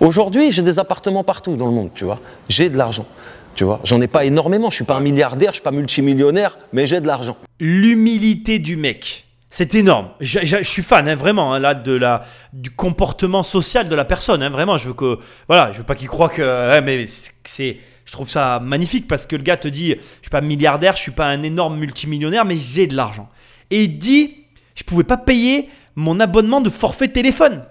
Aujourd'hui, j'ai des appartements partout dans le monde, tu vois. J'ai de l'argent. Tu vois, j'en ai pas énormément, je suis pas un milliardaire, je suis pas multimillionnaire, mais j'ai de l'argent. L'humilité du mec. C'est énorme. Je, suis fan, hein, vraiment, hein, là, de la, du comportement social de la personne. Hein, vraiment, je veux que, voilà, je veux pas qu'il croit que, mais c'est, je trouve ça magnifique parce que le gars te dit, je suis pas milliardaire, je suis pas un énorme multimillionnaire, mais j'ai de l'argent. Et il dit, je pouvais pas payer mon abonnement de forfait téléphone.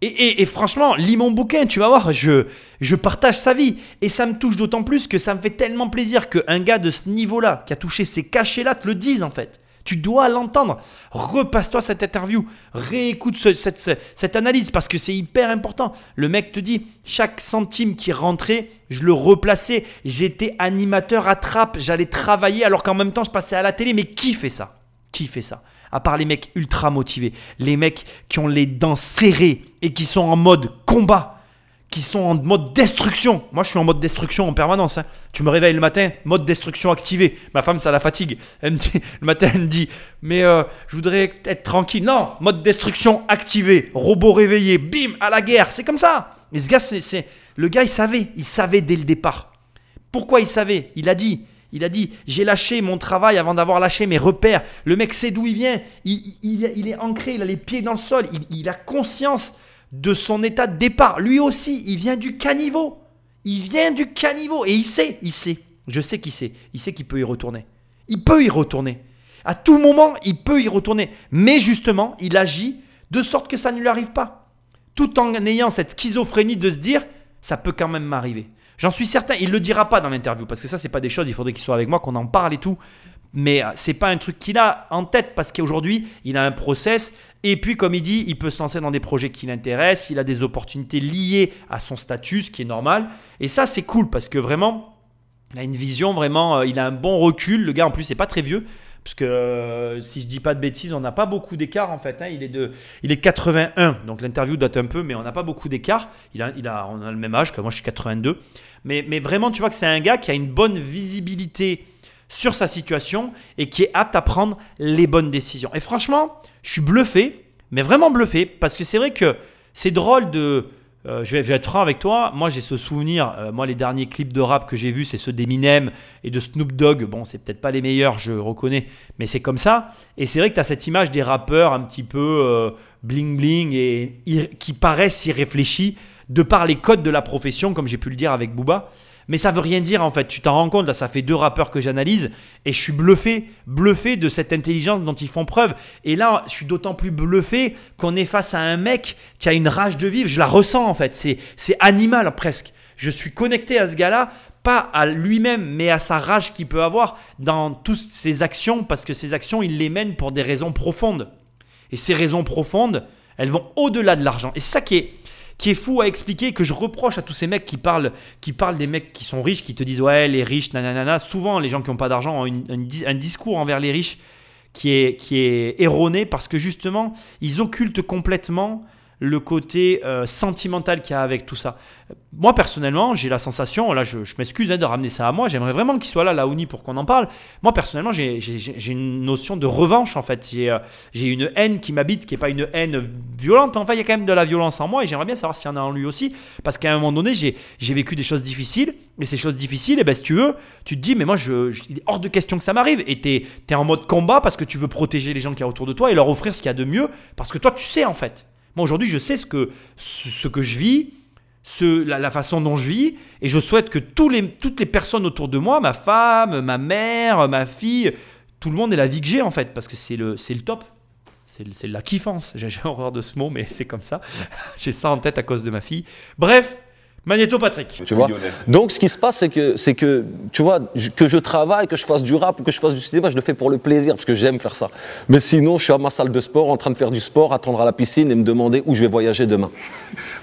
Et, franchement, lis mon bouquin, tu vas voir, je, je partage sa vie. Et ça me touche d'autant plus que ça me fait tellement plaisir qu'un gars de ce niveau-là, qui a touché ces cachets-là, te le dise en fait. Tu dois l'entendre. Repasse-toi cette interview. Réécoute cette, analyse parce que c'est hyper important. Le mec te dit, chaque centime qui rentrait, je le replaçais. J'étais animateur à trappe. J'allais travailler alors qu'en même temps, je passais à la télé. Mais qui fait ça? Qui fait ça? À part les mecs ultra motivés, les mecs qui ont les dents serrées et qui sont en mode combat qui sont en mode destruction. Moi, je suis en mode destruction en permanence. Hein. Tu me réveilles le matin, mode destruction activé. Ma femme, ça la fatigue. Le matin, elle me dit, mais euh, je voudrais être tranquille. Non, mode destruction activé. Robot réveillé. Bim, à la guerre. C'est comme ça. Et ce gars, c'est, le gars, il savait. Il savait dès le départ. Pourquoi il savait? Il a dit. Il a dit, j'ai lâché mon travail avant d'avoir lâché mes repères. Le mec sait d'où il vient. Il, est ancré, il a les pieds dans le sol. il a conscience de son état de départ. Lui aussi, il vient du caniveau. Il vient du caniveau. Et il sait, il sait. Je sais qu'il sait. Il sait qu'il peut y retourner. Il peut y retourner. À tout moment, il peut y retourner. Mais justement, il agit de sorte que ça ne lui arrive pas. Tout en ayant cette schizophrénie de se dire, ça peut quand même m'arriver. J'en suis certain, il ne le dira pas dans l'interview, parce que ça, c'est pas des choses, il faudrait qu'il soit avec moi, qu'on en parle et tout. Mais euh, c'est pas un truc qu'il a en tête, parce qu'aujourd'hui, il a un process, et puis, comme il dit, il peut se lancer dans des projets qui l'intéressent, il a des opportunités liées à son statut, ce qui est normal. Et ça, c'est cool parce que vraiment, Il a une vision vraiment, euh, il a un bon recul. Le gars en plus, c'est pas très vieux. Parce que euh, si je dis pas de bêtises, on n'a pas beaucoup d'écart en fait. hein. Il, est de, il est 81, donc l'interview date un peu, mais on n'a pas beaucoup d'écart. Il a, il a, on a le même âge que moi, je suis 82. Mais, mais vraiment, tu vois que c'est un gars qui a une bonne visibilité sur sa situation et qui est apte à prendre les bonnes décisions. Et franchement, je suis bluffé, mais vraiment bluffé, parce que c'est vrai que c'est drôle de... euh, je, vais, être franc avec toi, moi j'ai ce souvenir, euh, moi les derniers clips de rap que j'ai vus, c'est ceux d'Eminem et de Snoop Dogg, bon c'est peut-être pas les meilleurs, je reconnais, mais c'est comme ça. Et c'est vrai que tu as cette image des rappeurs un petit peu euh, bling bling et qui paraissent irréfléchis de par les codes de la profession, comme j'ai pu le dire avec Booba. Mais ça veut rien dire en fait. Tu t'en rends compte, là, ça fait deux rappeurs que j'analyse et je suis bluffé, bluffé de cette intelligence dont ils font preuve. Et là, je suis d'autant plus bluffé qu'on est face à un mec qui a une rage de vivre. Je la ressens en fait. C'est, animal presque. Je suis connecté à ce gars-là, pas à lui-même, mais à sa rage qu'il peut avoir dans toutes ses actions, parce que ses actions, il les mène pour des raisons profondes. Et ces raisons profondes, elles vont au-delà de l'argent. Et c'est ça qui est, qui est fou à expliquer, que je reproche à tous ces mecs qui parlent, qui parlent des mecs qui sont riches, qui te disent ouais, les riches, nanana. Souvent, les gens qui n'ont pas d'argent ont un discours envers les riches qui est, qui est erroné parce que justement, ils occultent complètement le côté euh, sentimental qu'il y a avec tout ça. Moi, personnellement, j'ai la sensation, là, je, m'excuse hein, de ramener ça à moi, j'aimerais vraiment qu'il soit là, Laouni, pour qu'on en parle. Moi, personnellement, j'ai une notion de revanche, en fait. J'ai euh, une haine qui m'habite, qui n'est pas une haine violente. Enfin, il y a quand même de la violence en moi, et j'aimerais bien savoir s'il y en a en lui aussi. Parce qu'à un moment donné, j'ai vécu des choses difficiles, et ces choses difficiles, et ben, si tu veux, tu te dis, mais moi, je, il est hors de question que ça m'arrive. Et tu es, en mode combat parce que tu veux protéger les gens qui a autour de toi et leur offrir ce qu'il y a de mieux, parce que toi, tu sais, en fait. Moi, aujourd'hui, je sais ce que, ce, que je vis, ce, la, façon dont je vis, et je souhaite que tous les, toutes les personnes autour de moi, ma femme, ma mère, ma fille, tout le monde ait la vie que j'ai, en fait, parce que c'est le, le top. C'est la kiffance. J'ai horreur de ce mot, mais c'est comme ça. J'ai ça en tête à cause de ma fille. Bref, Magneto Patrick. Tu vois. Donc, ce qui se passe, c'est que, c'est que, tu vois, je- que je travaille, que je fasse du rap, que je fasse du cinéma, je le fais pour le plaisir, parce que j'aime faire ça. Mais sinon, je suis à ma salle de sport, en train de faire du sport, attendre à la piscine et me demander où je vais voyager demain.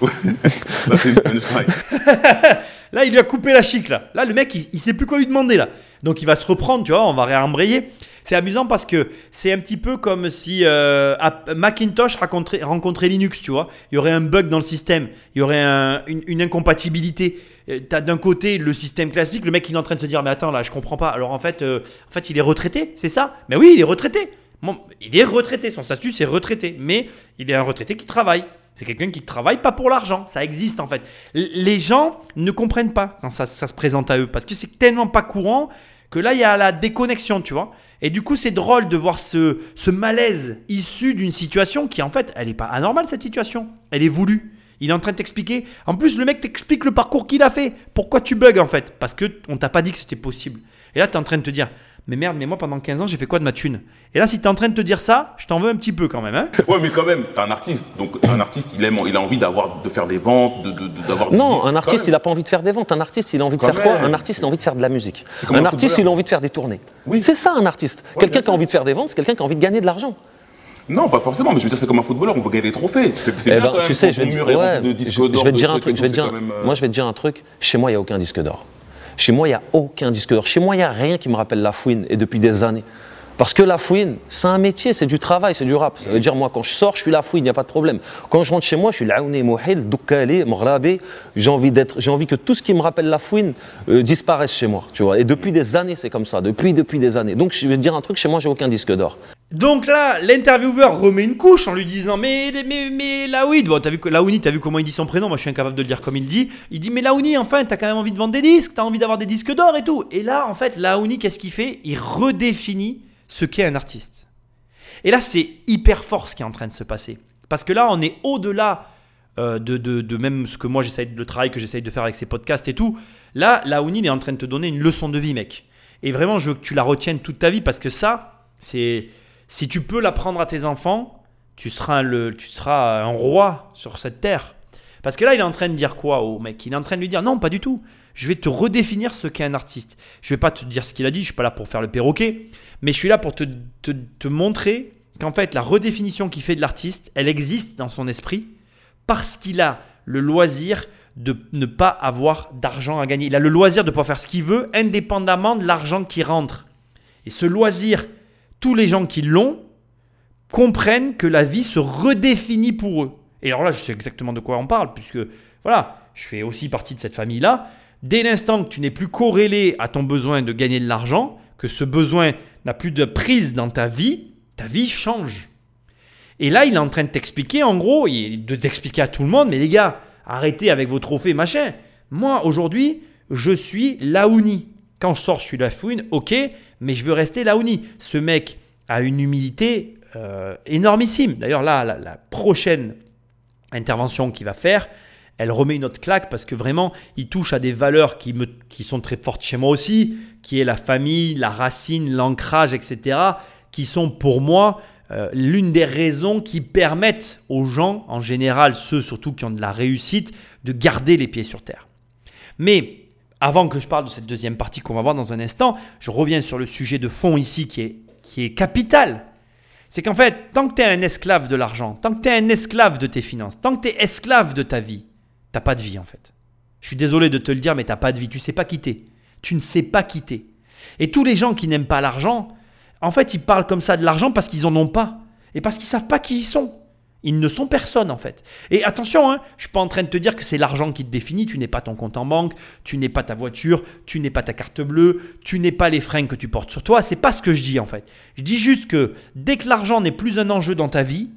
Ça, c'est une punchline. Là, il lui a coupé la chic, là. Là, le mec, il, il sait plus quoi lui demander, là. Donc, il va se reprendre, tu vois, on va réembrayer. C'est amusant parce que c'est un petit peu comme si euh, Macintosh rencontrait, Linux, tu vois. Il y aurait un bug dans le système, il y aurait un- une, incompatibilité. Euh, T'as d'un côté le système classique, le mec il est en train de se dire mais attends là je comprends pas. Alors en fait, euh, en fait il est retraité, c'est ça? Mais oui il est retraité. Bon, il est retraité, son statut c'est retraité, mais il est un retraité qui travaille. C'est quelqu'un qui travaille pas pour l'argent, ça existe en fait. Les gens ne comprennent pas quand ça se présente à eux parce que c'est tellement pas courant que là il y a la déconnexion, tu vois. Et du coup c'est drôle de voir ce, malaise issu d'une situation qui en fait elle est pas anormale cette situation, elle est voulue. Il est en train de t'expliquer. En plus, le mec t'explique le parcours qu'il a fait. Pourquoi tu bugs en fait? Parce que on t'a pas dit que c'était possible. Et là, tu es en train de te dire Mais merde, mais moi pendant 15 ans, j'ai fait quoi de ma thune? Et là, si tu es en train de te dire ça, je t'en veux un petit peu quand même. Hein Ouais, mais quand même, t'es un artiste. Donc, un artiste, il, aime, il a envie d'avoir, de faire des ventes, de, de- de- d'avoir des Non, un artiste, il n'a pas envie de faire des ventes. Un artiste, il a envie de Quand faire quoi? Un artiste, il a envie de faire de la musique. Un un artiste, il a envie de faire des tournées. Oui. C'est ça, un artiste. Ouais, quelqu'un qui a envie de faire des ventes, c'est quelqu'un qui a envie de gagner de l'argent. Non, pas forcément, mais je veux dire, c'est comme un footballeur, on veut gagner des trophées. C'est Eh bien ben, quand même, tu sais, je vais, te- mur est ouais, rempli de disques je- je d'or, vais te de dire un truc. et Je vais tout, te dire, c'est quand même, euh, moi, je vais te dire un truc. Chez moi, il n'y a aucun disque d'or. Chez moi, il n'y a aucun disque d'or. Chez moi, il n'y a rien qui me rappelle la fouine, et depuis des années. Parce que la fouine, c'est un métier, c'est du travail, c'est du rap. Ça veut dire, moi, quand je sors, je suis la fouine, il n'y a pas de problème. Quand je rentre chez moi, je suis l'aouni mouhil, doukali, mghrabé. J'ai envie d'être, j'ai envie que tout ce qui me rappelle la fouine euh, disparaisse chez moi, tu vois. Et depuis des années, c'est comme ça. Depuis, depuis des années. Donc, je vais te dire un truc, chez moi, j'ai aucun disque d'or. Donc là, l'intervieweur remet une couche en lui disant Mais, mais, mais Laoui, bon, t'as vu, Laouni, t'as vu comment il dit son prénom Moi, je suis incapable de le dire comme il dit. Il dit Mais Laouni, enfin, t'as quand même envie de vendre des disques, t'as envie d'avoir des disques d'or et tout. Et là, en fait, Laouni, qu'est-ce qu'il fait? Il redéfinit ce qu'est un artiste. Et là, c'est hyper fort ce qui est en train de se passer. Parce que là, on est au-delà euh, de, de- de même ce que moi, j'essaye, le travail que j'essaye de faire avec ces podcasts et tout. Là, Laouni, il est en train de te donner une leçon de vie, mec. Et vraiment, je veux que tu la retiennes toute ta vie parce que ça, c'est. Si tu peux l'apprendre à tes enfants, tu seras, le, tu seras un roi sur cette terre. Parce que là, il est en train de dire quoi au mec? Il est en train de lui dire non, pas du tout. Je vais te redéfinir ce qu'est un artiste. Je vais pas te dire ce qu'il a dit, je suis pas là pour faire le perroquet, mais je suis là pour te, te, te montrer qu'en fait, la redéfinition qu'il fait de l'artiste, elle existe dans son esprit parce qu'il a le loisir de ne pas avoir d'argent à gagner. Il a le loisir de pouvoir faire ce qu'il veut, indépendamment de l'argent qui rentre. Et ce loisir, tous les gens qui l'ont comprennent que la vie se redéfinit pour eux. Et alors là, je sais exactement de quoi on parle, puisque voilà, je fais aussi partie de cette famille-là. Dès l'instant que tu n'es plus corrélé à ton besoin de gagner de l'argent, que ce besoin n'a plus de prise dans ta vie, ta vie change. Et là, il est en train de t'expliquer, en gros, de t'expliquer à tout le monde, mais les gars, arrêtez avec vos trophées, machin. Moi, aujourd'hui, je suis Laouni. Quand je sors, je suis la fouine, ok, mais je veux rester Laouni. Ce mec a une humilité euh, énormissime. D'ailleurs, là, la, prochaine intervention qu'il va faire, elle remet une autre claque parce que vraiment, il touche à des valeurs qui, me, qui sont très fortes chez moi aussi, qui est la famille, la racine, l'ancrage, etc., qui sont pour moi euh, l'une des raisons qui permettent aux gens, en général ceux surtout qui ont de la réussite, de garder les pieds sur terre. Mais avant que je parle de cette deuxième partie qu'on va voir dans un instant, je reviens sur le sujet de fond ici qui est, capital. C'est qu'en fait, tant que tu es un esclave de l'argent, tant que tu es un esclave de tes finances, tant que tu es esclave de ta vie, t'as pas de vie en fait. Je suis désolé de te le dire, mais t'as pas de vie. Tu sais pas quitter. Tu ne sais pas quitter. Et tous les gens qui n'aiment pas l'argent, en fait, ils parlent comme ça de l'argent parce qu'ils en ont pas. Et parce qu'ils savent pas qui ils sont. Ils ne sont personne en fait. Et attention, hein, je suis pas en train de te dire que c'est l'argent qui te définit. Tu n'es pas ton compte en banque, tu n'es pas ta voiture, tu n'es pas ta carte bleue, tu n'es pas les fringues que tu portes sur toi. C'est pas ce que je dis en fait. Je dis juste que dès que l'argent n'est plus un enjeu dans ta vie,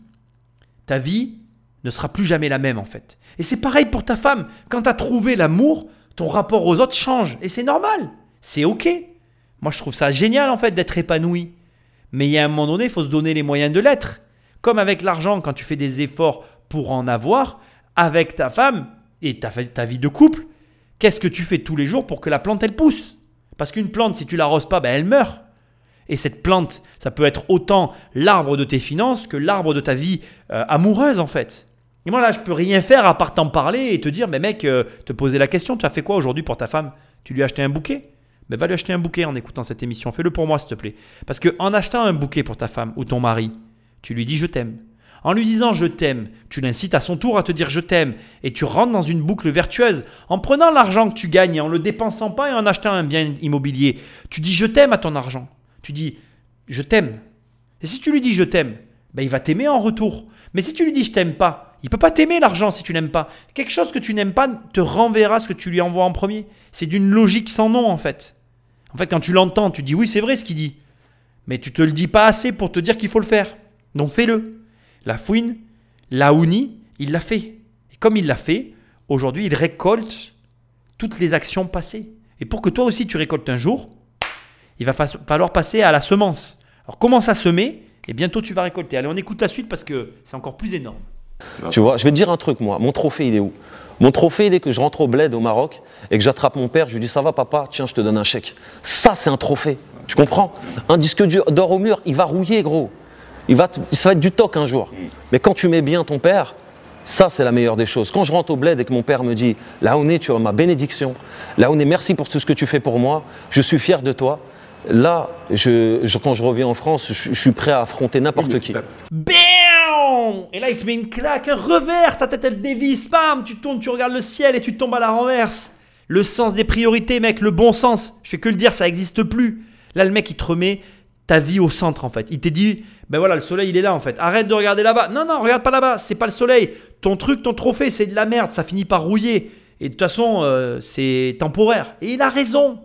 ta vie ne sera plus jamais la même en fait. Et c'est pareil pour ta femme. Quand tu as trouvé l'amour, ton rapport aux autres change. Et c'est normal. C'est ok. Moi, je trouve ça génial en fait d'être épanoui. Mais il y a un moment donné, il faut se donner les moyens de l'être. Comme avec l'argent, quand tu fais des efforts pour en avoir, avec ta femme et ta, vie de couple, qu'est-ce que tu fais tous les jours pour que la plante, elle pousse? Parce qu'une plante, si tu l'arroses pas, ben, elle meurt. Et cette plante, ça peut être autant l'arbre de tes finances que l'arbre de ta vie euh, amoureuse, en fait. Et moi, là, je peux rien faire à part t'en parler et te dire, mais mec, euh, te poser la question, tu as fait quoi aujourd'hui pour ta femme? Tu lui as acheté un bouquet? Mais va lui acheter un bouquet en écoutant cette émission. Fais-le pour moi, s'il te plaît. Parce que en achetant un bouquet pour ta femme ou ton mari, tu lui dis je t'aime. En lui disant je t'aime, tu l'incites à son tour à te dire je t'aime et tu rentres dans une boucle vertueuse. En prenant l'argent que tu gagnes et en le dépensant pas et en achetant un bien immobilier, tu dis je t'aime à ton argent. Tu dis je t'aime. Et si tu lui dis je t'aime, ben il va t'aimer en retour. Mais si tu lui dis je t'aime pas, il peut pas t'aimer l'argent si tu n'aimes pas. Quelque chose que tu n'aimes pas te renverra ce que tu lui envoies en premier. C'est d'une logique sans nom en fait. En fait, quand tu l'entends, tu dis oui, c'est vrai ce qu'il dit. Mais tu te le dis pas assez pour te dire qu'il faut le faire. Donc fais-le. La fouine, la Ouni, il l'a fait. Et comme il l'a fait, aujourd'hui, il récolte toutes les actions passées. Et pour que toi aussi tu récoltes un jour, il va falloir passer à la semence. Alors commence à semer et bientôt tu vas récolter. Allez, on écoute la suite parce que c'est encore plus énorme. Tu vois, je vais te dire un truc, moi. Mon trophée, il est où? Mon trophée, dès que je rentre au bled au Maroc et que j'attrape mon père, je lui dis Ça va, papa, tiens, je te donne un chèque. Ça, c'est un trophée. Tu comprends? Un disque d'or au mur, il va rouiller, gros. Il va ça va être du toc un jour. Mais quand tu mets bien ton père, ça, c'est la meilleure des choses. Quand je rentre au bled et que mon père me dit Laoné, tu as ma bénédiction. Laoné, merci pour tout ce que tu fais pour moi. Je suis fier de toi. Là, je, quand je reviens en France, je, suis prêt à affronter n'importe qui. BAM Et là, il te met une claque, un revers, ta tête elle dévisse, bam, tu tournes, tu regardes le ciel et tu tombes à la renverse. Le sens des priorités, mec, le bon sens. Je fais que le dire, ça n'existe plus. Là, le mec, il te remet ta vie au centre, en fait. Il t'a dit, ben voilà, le soleil, il est là, en fait. Arrête de regarder là-bas. Non, non, regarde pas là-bas, c'est pas le soleil. Ton truc, ton trophée, c'est de la merde, ça finit par rouiller. Et de toute façon, euh, c'est temporaire. Et il a raison.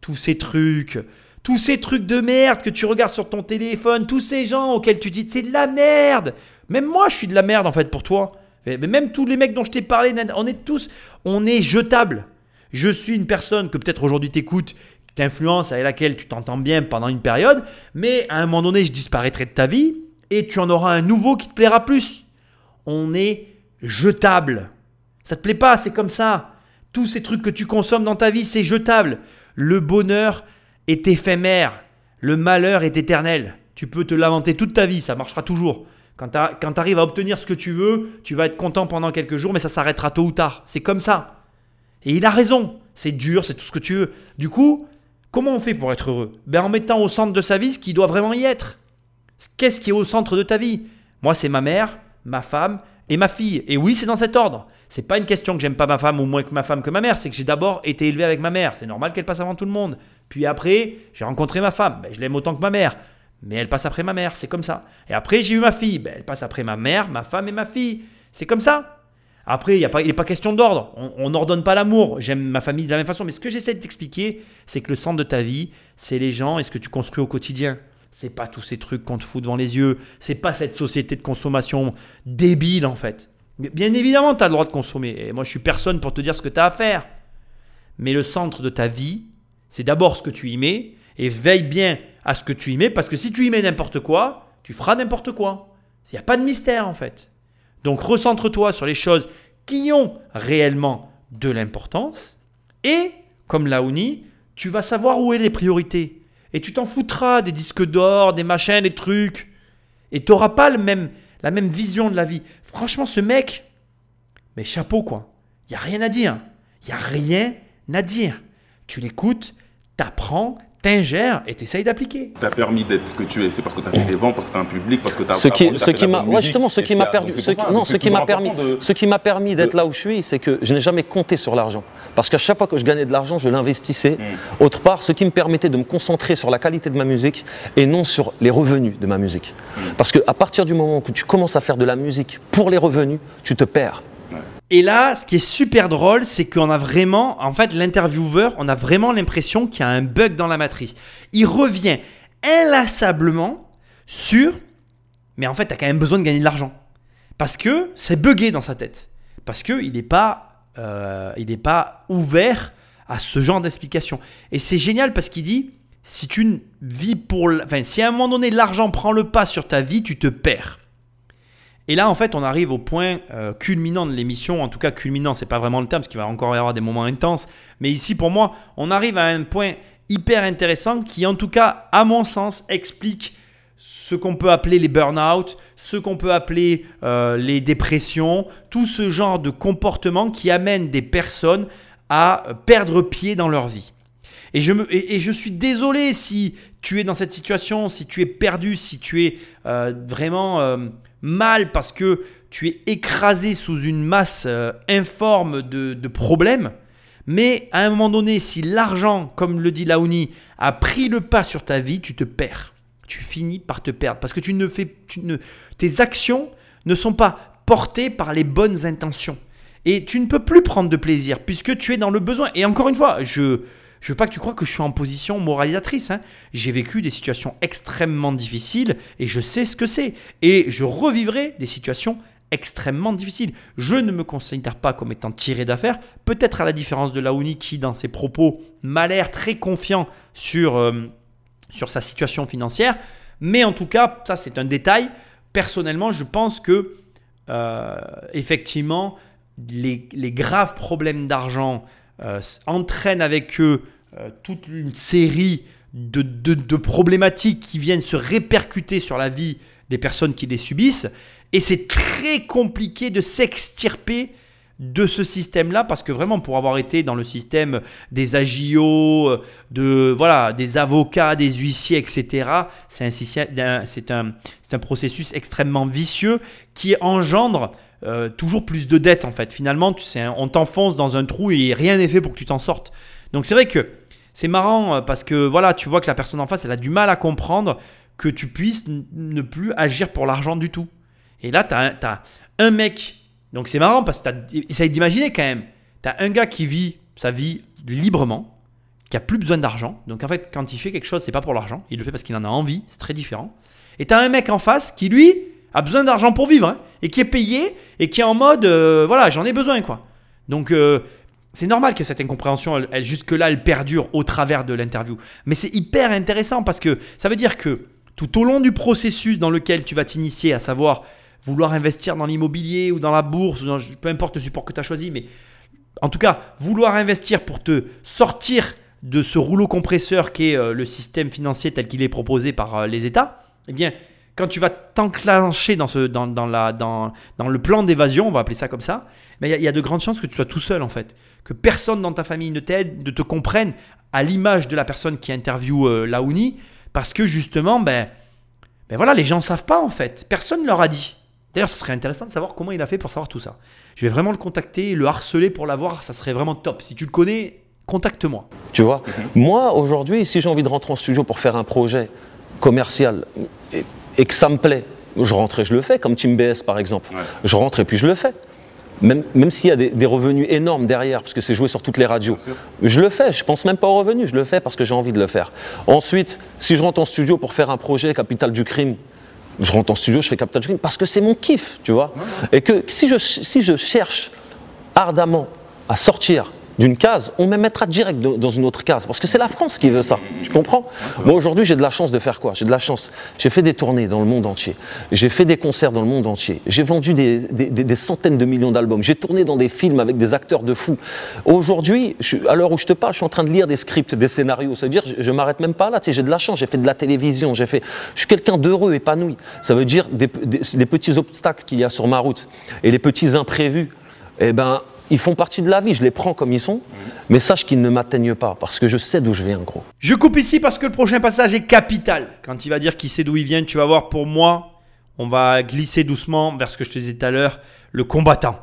Tous ces trucs, tous ces trucs de merde que tu regardes sur ton téléphone, tous ces gens auxquels tu dis c'est de la merde. Même moi, je suis de la merde en fait pour toi. Mais même tous les mecs dont je t'ai parlé, on est tous, on est jetables. Je suis une personne que peut-être aujourd'hui t'écoutes, t'influence, avec laquelle tu t'entends bien pendant une période, mais à un moment donné, je disparaîtrai de ta vie et tu en auras un nouveau qui te plaira plus. On est jetable. Ça te plaît pas, c'est comme ça. Tous ces trucs que tu consommes dans ta vie, c'est jetable. Le bonheur, est éphémère. Le malheur est éternel. Tu peux te lamenter toute ta vie, ça marchera toujours. Quand tu arrives à obtenir ce que tu veux, tu vas être content pendant quelques jours, mais ça s'arrêtera tôt ou tard. C'est comme ça. Et il a raison. C'est dur, c'est tout ce que tu veux. Du coup, comment on fait pour être heureux ben, En mettant au centre de sa vie ce qui doit vraiment y être. Qu'est-ce qui est au centre de ta vie? Moi, c'est ma mère, ma femme, et ma fille. Et oui, c'est dans cet ordre. C'est pas une question que j'aime pas ma femme ou moins que ma femme que ma mère, c'est que j'ai d'abord été élevé avec ma mère. C'est normal qu'elle passe avant tout le monde. Puis après, j'ai rencontré ma femme. Ben, je l'aime autant que ma mère. Mais elle passe après ma mère, c'est comme ça. Et après, j'ai eu ma fille. Ben, elle passe après ma mère, ma femme et ma fille. C'est comme ça. Après, il n'est pas question d'ordre. On n'ordonne pas l'amour. J'aime ma famille de la même façon. Mais ce que j'essaie de t'expliquer, c'est que le centre de ta vie, c'est les gens et ce que tu construis au quotidien. C'est pas tous ces trucs qu'on te fout devant les yeux. C'est pas cette société de consommation débile, en fait. Bien évidemment, tu as le droit de consommer. Et moi, je suis personne pour te dire ce que tu as à faire. Mais le centre de ta vie, c'est d'abord ce que tu y mets. Et veille bien à ce que tu y mets. Parce que si tu y mets n'importe quoi, tu feras n'importe quoi. Il n'y a pas de mystère, en fait. Donc, recentre-toi sur les choses qui ont réellement de l'importance. Et, comme Laouni, tu vas savoir où est les priorités. Et tu t'en foutras des disques d'or, des machins, des trucs. Et tu n'auras pas même, la même vision de la vie. Franchement, ce mec, mais chapeau quoi. Il n'y a rien à dire. Il n'y a rien à dire. Tu l'écoutes, t'apprends, t'ingères et t'essayes d'appliquer. T'as permis d'être ce que tu es, c'est parce que t'as fait des ventes, parce que t'as un public, parce que t'as ce qui, ce qui m'a, justement, ce qui m'a perdu, ce qui, non, ce qui m'a permis, ce qui m'a permis d'être là où je suis, c'est que je n'ai jamais compté sur l'argent, parce qu'à chaque fois que je gagnais de l'argent, je l'investissais hmm. autre part, ce qui me permettait de me concentrer sur la qualité de ma musique et non sur les revenus de ma musique, hmm. parce que à partir du moment où tu commences à faire de la musique pour les revenus, tu te perds. Et là, ce qui est super drôle, c'est qu'on a vraiment, en fait, l'intervieweur, on a vraiment l'impression qu'il y a un bug dans la matrice. Il revient inlassablement sur, mais en fait, tu as quand même besoin de gagner de l'argent. Parce que c'est buggé dans sa tête. Parce qu'il n'est pas, euh, il pas ouvert à ce genre d'explication. Et c'est génial parce qu'il dit, si tu vis pour, enfin, si à un moment donné l'argent prend le pas sur ta vie, tu te perds. Et là, en fait, on arrive au point euh, culminant de l'émission. En tout cas, culminant, c'est pas vraiment le terme, parce qu'il va encore y avoir des moments intenses. Mais ici, pour moi, on arrive à un point hyper intéressant qui, en tout cas, à mon sens, explique ce qu'on peut appeler les burn-out, ce qu'on peut appeler euh, les dépressions, tout ce genre de comportement qui amène des personnes à perdre pied dans leur vie. Et je, me, et, je suis désolé si tu es dans cette situation, si tu es perdu, si tu es euh, vraiment mal parce que tu es écrasé sous une masse euh, informe de, problèmes. Mais à un moment donné, si l'argent, comme le dit Laouni, a pris le pas sur ta vie, tu te perds. Tu finis par te perdre parce que tu ne fais, tes actions ne sont pas portées par les bonnes intentions. Et tu ne peux plus prendre de plaisir puisque tu es dans le besoin. Et encore une fois, je, je veux pas que tu crois que je suis en position moralisatrice. Hein. J'ai vécu des situations extrêmement difficiles et je sais ce que c'est. Et je revivrai des situations extrêmement difficiles. Je ne me considère pas comme étant tiré d'affaire, peut-être à la différence de Laouni qui, dans ses propos, m'a l'air très confiant sur, euh, sur sa situation financière. Mais en tout cas, ça c'est un détail. Personnellement, je pense que, euh, effectivement, les, les, graves problèmes d'argent euh, entraînent avec eux euh, toute une série de, problématiques qui viennent se répercuter sur la vie des personnes qui les subissent. Et c'est très compliqué de s'extirper de ce système-là parce que vraiment pour avoir été dans le système des agios, de voilà, des avocats, des huissiers, etc. C'est un, un, un processus extrêmement vicieux qui engendre euh, toujours plus de dettes en fait. Finalement, tu sais, on t'enfonce dans un trou et rien n'est fait pour que tu t'en sortes. Donc c'est vrai que c'est marrant euh, parce que voilà, tu vois que la personne en face, elle a du mal à comprendre que tu puisses ne plus agir pour l'argent du tout. Et là, tu as, un mec. Donc c'est marrant parce que essaye d'imaginer quand même. Tu as un gars qui vit sa vie librement, qui a plus besoin d'argent. Donc en fait, quand il fait quelque chose, c'est pas pour l'argent. Il le fait parce qu'il en a envie. C'est très différent. Et tu as un mec en face qui, lui, a besoin d'argent pour vivre, hein, et qui est payé, et qui est en mode, euh, voilà, j'en ai besoin, quoi. Donc, euh, c'est normal que cette incompréhension, elle, jusque-là, elle perdure au travers de l'interview. Mais c'est hyper intéressant parce que ça veut dire que tout au long du processus dans lequel tu vas t'initier, à savoir vouloir investir dans l'immobilier ou dans la bourse, ou peu importe le support que tu as choisi, mais en tout cas, vouloir investir pour te sortir de ce rouleau compresseur qui est euh, le système financier tel qu'il est proposé par les États, eh bien, quand tu vas t'enclencher dans, ce, dans, dans, la, dans, dans le plan d'évasion, on va appeler ça comme ça, mais il y, a de grandes chances que tu sois tout seul en fait. Que personne dans ta famille ne t'aide, ne te comprenne à l'image de la personne qui interviewe euh, Laouni, parce que justement, ben, ben voilà, les gens ne savent pas en fait. Personne ne leur a dit. D'ailleurs, ce serait intéressant de savoir comment il a fait pour savoir tout ça. Je vais vraiment le contacter, le harceler pour l'avoir, ça serait vraiment top. Si tu le connais, contacte-moi. Tu vois Moi, aujourd'hui, si j'ai envie de rentrer en studio pour faire un projet commercial et, et que ça me plaît, je rentre et je le fais, comme Team BS par exemple. Ouais. Je rentre et puis je le fais. Même, même s'il y a des, des revenus énormes derrière, parce que c'est joué sur toutes les radios, je le fais. Je pense même pas aux revenus, je le fais parce que j'ai envie de le faire. Ensuite, si je rentre en studio pour faire un projet Capital du crime, je rentre en studio, je fais Capital du crime parce que c'est mon kiff, tu vois. Et que si je, si je cherche ardemment à sortir d'une case, on me mettra direct dans une autre case. Parce que c'est la France qui veut ça. Tu comprends? Moi, aujourd'hui, j'ai de la chance de faire quoi? J'ai de la chance. J'ai fait des tournées dans le monde entier. J'ai fait des concerts dans le monde entier. J'ai vendu des, centaines de millions d'albums. J'ai tourné dans des films avec des acteurs de fou. Aujourd'hui, à l'heure où je te parle, je suis en train de lire des scripts, des scénarios. Ça veut dire, je, je m'arrête même pas là. Tu sais, j'ai de la chance. J'ai fait de la télévision. J'ai fait. Je suis quelqu'un d'heureux, épanoui. Ça veut dire des, petits obstacles qu'il y a sur ma route et les petits imprévus. Eh ben, ils font partie de la vie. Je les prends comme ils sont. Mais sache qu'ils ne m'atteignent pas parce que je sais d'où je viens, gros. Je coupe ici parce que le prochain passage est capital. Quand il va dire qui sait d'où il vient, tu vas voir, pour moi, on va glisser doucement vers ce que je te disais tout à l'heure, le combattant.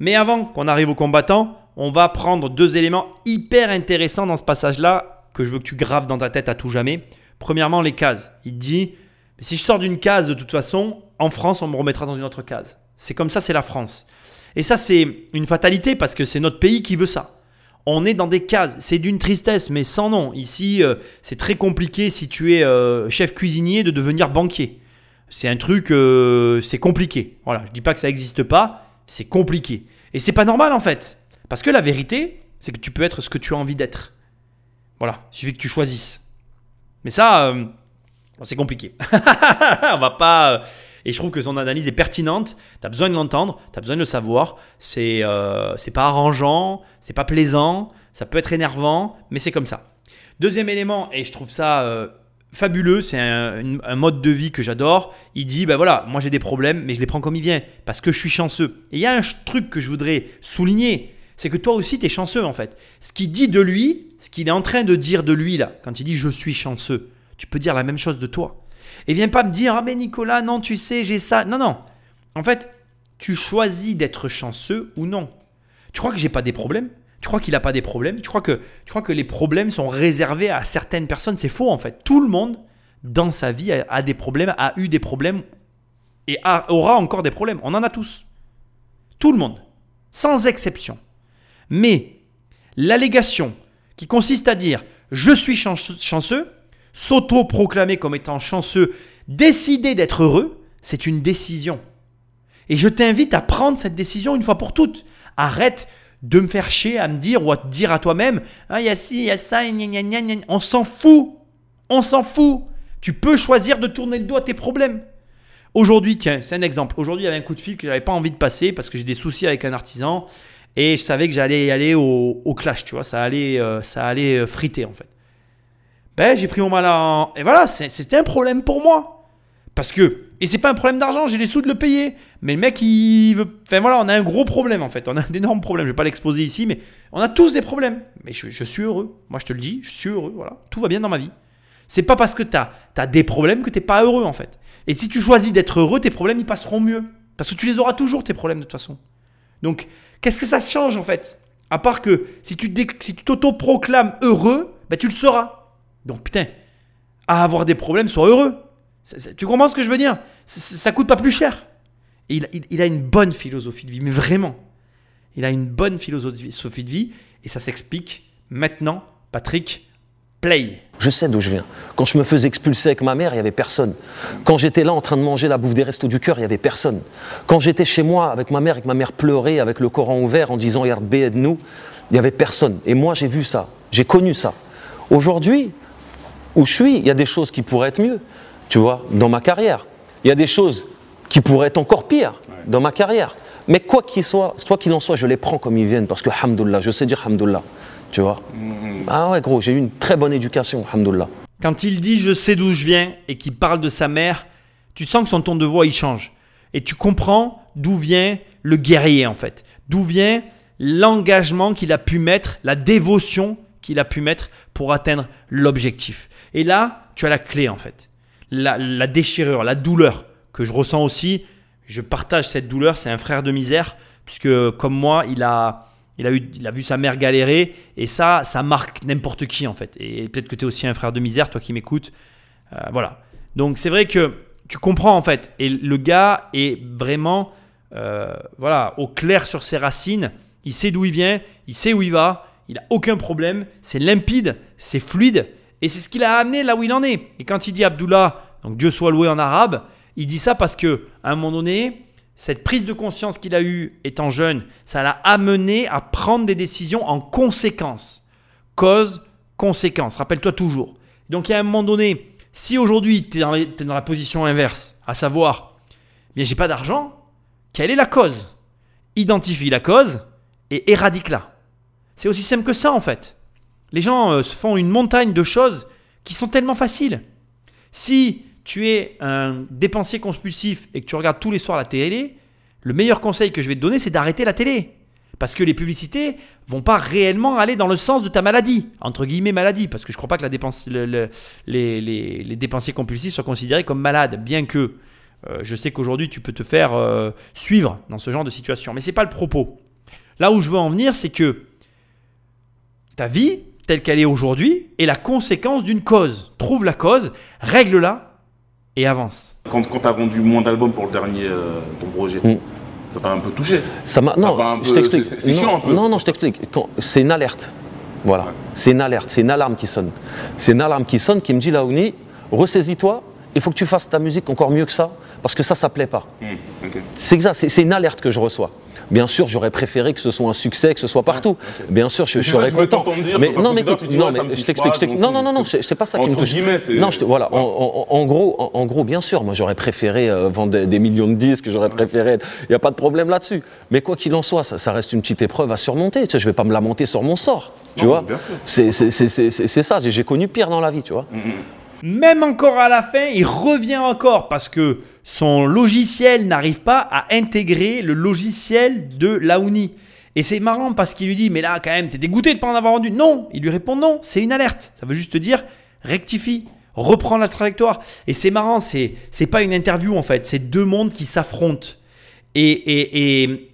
Mais avant qu'on arrive au combattant, on va prendre deux éléments hyper intéressants dans ce passage-là que je veux que tu graves dans ta tête à tout jamais. Premièrement, les cases. Il dit, si je sors d'une case, de toute façon, en France, on me remettra dans une autre case. C'est comme ça, c'est la France. Et ça, c'est une fatalité parce que c'est notre pays qui veut ça. On est dans des cases, c'est d'une tristesse, mais sans nom. Ici, euh, c'est très compliqué si tu es euh, chef cuisinier de devenir banquier. C'est un truc, euh, c'est compliqué. Voilà, je dis pas que ça n'existe pas, c'est compliqué. Et c'est pas normal en fait, parce que la vérité, c'est que tu peux être ce que tu as envie d'être. Voilà, il suffit que tu choisisses. Mais ça, c'est compliqué. On va pas. Et je trouve que son analyse est pertinente. Tu as besoin de l'entendre, tu as besoin de le savoir. C'est euh, pas arrangeant, c'est pas plaisant, ça peut être énervant, mais c'est comme ça. Deuxième élément, et je trouve ça euh, fabuleux, c'est un, un mode de vie que j'adore. Il dit ben voilà, moi j'ai des problèmes, mais je les prends comme il vient parce que je suis chanceux. Et il y a un truc que je voudrais souligner, c'est que toi aussi tu es chanceux en fait. Ce qu'il dit de lui, ce qu'il est en train de dire de lui là, quand il dit je suis chanceux, tu peux dire la même chose de toi. Et viens pas me dire ah mais Nicolas, non, tu sais, j'ai ça. Non non. En fait, tu choisis d'être chanceux ou non. Tu crois que j'ai pas des problèmes? Tu crois qu'il a pas des problèmes? Tu crois que tu crois que les problèmes sont réservés à certaines personnes? C'est faux en fait. Tout le monde dans sa vie a, des problèmes, a eu des problèmes et aura encore des problèmes. On en a tous. Tout le monde, sans exception. Mais l'allégation qui consiste à dire je suis chanceux s'auto-proclamer comme étant chanceux, décider d'être heureux, c'est une décision. Et je t'invite à prendre cette décision une fois pour toutes. Arrête de me faire chier à me dire ou à te dire à toi-même Ah, il y a ci, il y a ça, on s'en fout. On s'en fout. Tu peux choisir de tourner le dos à tes problèmes. Aujourd'hui, tiens, c'est un exemple. Aujourd'hui, il y avait un coup de fil que j'avais pas envie de passer parce que j'ai des soucis avec un artisan et je savais que j'allais y aller au, au clash, tu vois, ça allait, euh, ça allait euh, friter en fait. Ben, j'ai pris mon mal en. Et voilà, c'était un problème pour moi. Parce que. Et c'est pas un problème d'argent, j'ai les sous de le payer. Mais le mec, il veut. Enfin voilà, on a un gros problème en fait. On a d'énormes problèmes. Je vais pas l'exposer ici, mais on a tous des problèmes. Mais je, je suis heureux. Moi, je te le dis, je suis heureux. Voilà. Tout va bien dans ma vie. C'est pas parce que tu as, des problèmes que t'es pas heureux en fait. Et si tu choisis d'être heureux, tes problèmes ils passeront mieux. Parce que tu les auras toujours tes problèmes de toute façon. Donc, qu'est-ce que ça change en fait? À part que si tu si t'auto-proclames heureux, ben, tu le seras. Donc, putain, à avoir des problèmes, sois heureux. Tu comprends ce que je veux dire? C'est- c'est- Ça coûte pas plus cher. Et il, a une bonne philosophie de vie, mais vraiment. Il a une bonne philosophie de vie et ça s'explique maintenant. Patrick, play. Je sais d'où je viens. Quand je me faisais expulser avec ma mère, il n'y avait personne. Quand j'étais là en train de manger la bouffe des restos du cœur, il n'y avait personne. Quand j'étais chez moi avec ma mère et que ma mère pleurait avec le Coran ouvert en disant Yarb aide-nous, il n'y avait personne. Et moi, j'ai vu ça. J'ai connu ça. Aujourd'hui, où je suis, il y a des choses qui pourraient être mieux, tu vois, dans ma carrière. Il y a des choses qui pourraient être encore pires dans ma carrière. Mais quoi qu'il soit, soit qu'il en soit, je les prends comme ils viennent parce que, hamdoullah, je sais dire hamdoullah, tu vois. Ah ouais, gros, j'ai eu une très bonne éducation, hamdoullah. Quand il dit je sais d'où je viens et qu'il parle de sa mère, tu sens que son ton de voix il change. Et tu comprends d'où vient le guerrier en fait. D'où vient l'engagement qu'il a pu mettre, la dévotion qu'il a pu mettre pour atteindre l'objectif. Et là, tu as la clé en fait. La, déchirure, la douleur que je ressens aussi. je partage cette douleur. C'est un frère de misère, puisque comme moi, il a, il a, eu, il a vu sa mère galérer, et ça, ça marque n'importe qui en fait. Et peut-être que tu es aussi un frère de misère, toi qui m'écoutes. Euh, voilà. Donc c'est vrai que tu comprends en fait. Et le gars est vraiment euh, voilà, au clair sur ses racines. Il sait d'où il vient, il sait où il va, il a aucun problème. C'est limpide, c'est fluide. Et c'est ce qu'il a amené là où il en est. Et quand il dit Abdullah, donc Dieu soit loué en arabe, il dit ça parce que à un moment donné, cette prise de conscience qu'il a eue étant jeune, ça l'a amené à prendre des décisions en conséquence. Cause, conséquence. Rappelle-toi toujours. Donc il y a un moment donné, si aujourd'hui tu es, dans la position inverse, à savoir, bien j'ai pas d'argent, quelle est la cause? Identifie la cause et éradique-la. C'est aussi simple que ça en fait. Les gens euh, se font une montagne de choses qui sont tellement faciles. Si tu es un dépensier compulsif et que tu regardes tous les soirs la télé, le meilleur conseil que je vais te donner, c'est d'arrêter la télé. Parce que les publicités vont pas réellement aller dans le sens de ta maladie, entre guillemets maladie, parce que je ne crois pas que les, dépensiers compulsifs soient considérés comme malades, bien que euh, je sais qu'aujourd'hui tu peux te faire euh, suivre dans ce genre de situation. Mais ce n'est pas le propos. Là où je veux en venir, c'est que ta vie, telle qu'elle est aujourd'hui, est la conséquence d'une cause. Trouve la cause, règle-la et avance. Quand, quand tu as vendu moins d'albums pour le dernier, euh, ton projet, mm. Ça t'a un peu touché ça Non, je t'explique. C'est chiant un peu. Non, non, je t'explique. C'est une alerte. Voilà. C'est une alerte, c'est une alarme qui sonne. C'est une alarme qui sonne qui me dit Laouni, ressaisis-toi, il faut que tu fasses ta musique encore mieux que ça, parce que ça, ça plaît pas. Hmm, c'est exact, c'est une alerte que je reçois. Bien sûr, j'aurais préféré que ce soit un succès, que ce soit partout. Bien sûr, je, je serais content. mais non, mais écoute, non, mais je t'explique. Non, non, non, non, c'est pas ça qui me touche. Non, je voilà. En, gros, en, gros, bien sûr, moi, j'aurais préféré euh, vendre des, millions de disques. J'aurais préféré. Il n'y a pas de problème là-dessus. Mais quoi qu'il en soit, ça, reste une petite épreuve à surmonter. Tu sais, je vais pas me lamenter sur mon sort. Tu vois C'est ça. J'ai connu pire dans la vie, tu vois. Mm, mm. Même encore à la fin, il revient encore parce que son logiciel n'arrive pas à intégrer le logiciel de Laouni. Et c'est marrant parce qu'il lui dit Mais là, quand même, t'es dégoûté de ne pas en avoir vendu. Non Il lui répond Non, c'est une alerte. Ça veut juste dire rectifie, reprends la trajectoire. Et c'est marrant, c'est, c'est pas une interview en fait, c'est deux mondes qui s'affrontent. Et, et, et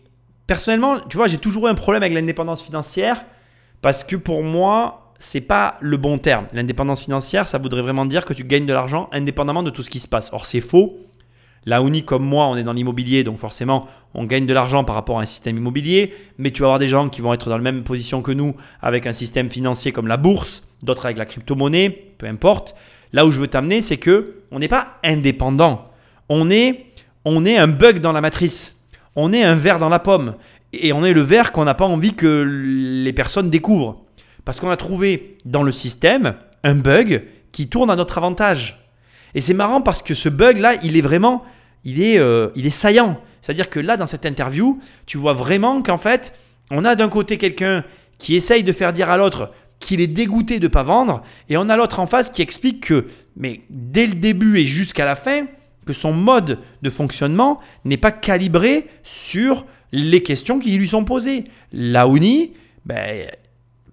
personnellement, tu vois, j'ai toujours eu un problème avec l'indépendance financière parce que pour moi, c'est pas le bon terme. L'indépendance financière, ça voudrait vraiment dire que tu gagnes de l'argent indépendamment de tout ce qui se passe. Or, c'est faux. La Uni, comme moi, on est dans l'immobilier, donc forcément, on gagne de l'argent par rapport à un système immobilier. Mais tu vas avoir des gens qui vont être dans la même position que nous avec un système financier comme la bourse, d'autres avec la crypto-monnaie, peu importe. Là où je veux t'amener, c'est que on n'est pas indépendant. On est, on est un bug dans la matrice. On est un verre dans la pomme. Et on est le verre qu'on n'a pas envie que les personnes découvrent. Parce qu'on a trouvé dans le système un bug qui tourne à notre avantage. Et c'est marrant parce que ce bug-là, il est vraiment il est, euh, il est saillant. C'est-à-dire que là, dans cette interview, tu vois vraiment qu'en fait, on a d'un côté quelqu'un qui essaye de faire dire à l'autre qu'il est dégoûté de ne pas vendre, et on a l'autre en face qui explique que, mais dès le début et jusqu'à la fin, que son mode de fonctionnement n'est pas calibré sur les questions qui lui sont posées. Laouni, ben,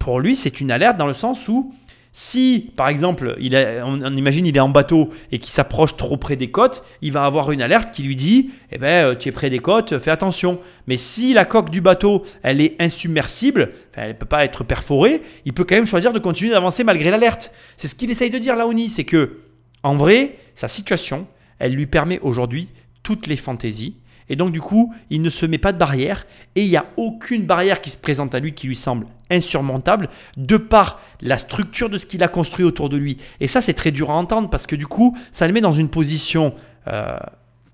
pour lui, c'est une alerte dans le sens où si, par exemple, on, imagine il est en bateau et qu'il s'approche trop près des côtes, il va avoir une alerte qui lui dit Eh ben, euh, tu es près des côtes, fais attention. Mais si la coque du bateau, elle est insubmersible, elle ne peut pas être perforée, il peut quand même choisir de continuer d'avancer malgré l'alerte. C'est ce qu'il essaye de dire, Laoni, c'est que, en vrai, sa situation, elle lui permet aujourd'hui toutes les fantaisies et donc du coup, il ne se met pas de barrière et il n'y a aucune barrière qui se présente à lui qui lui semble insurmontable de par la structure de ce qu'il a construit autour de lui. Et ça, c'est très dur à entendre parce que du coup, ça le met dans une position euh,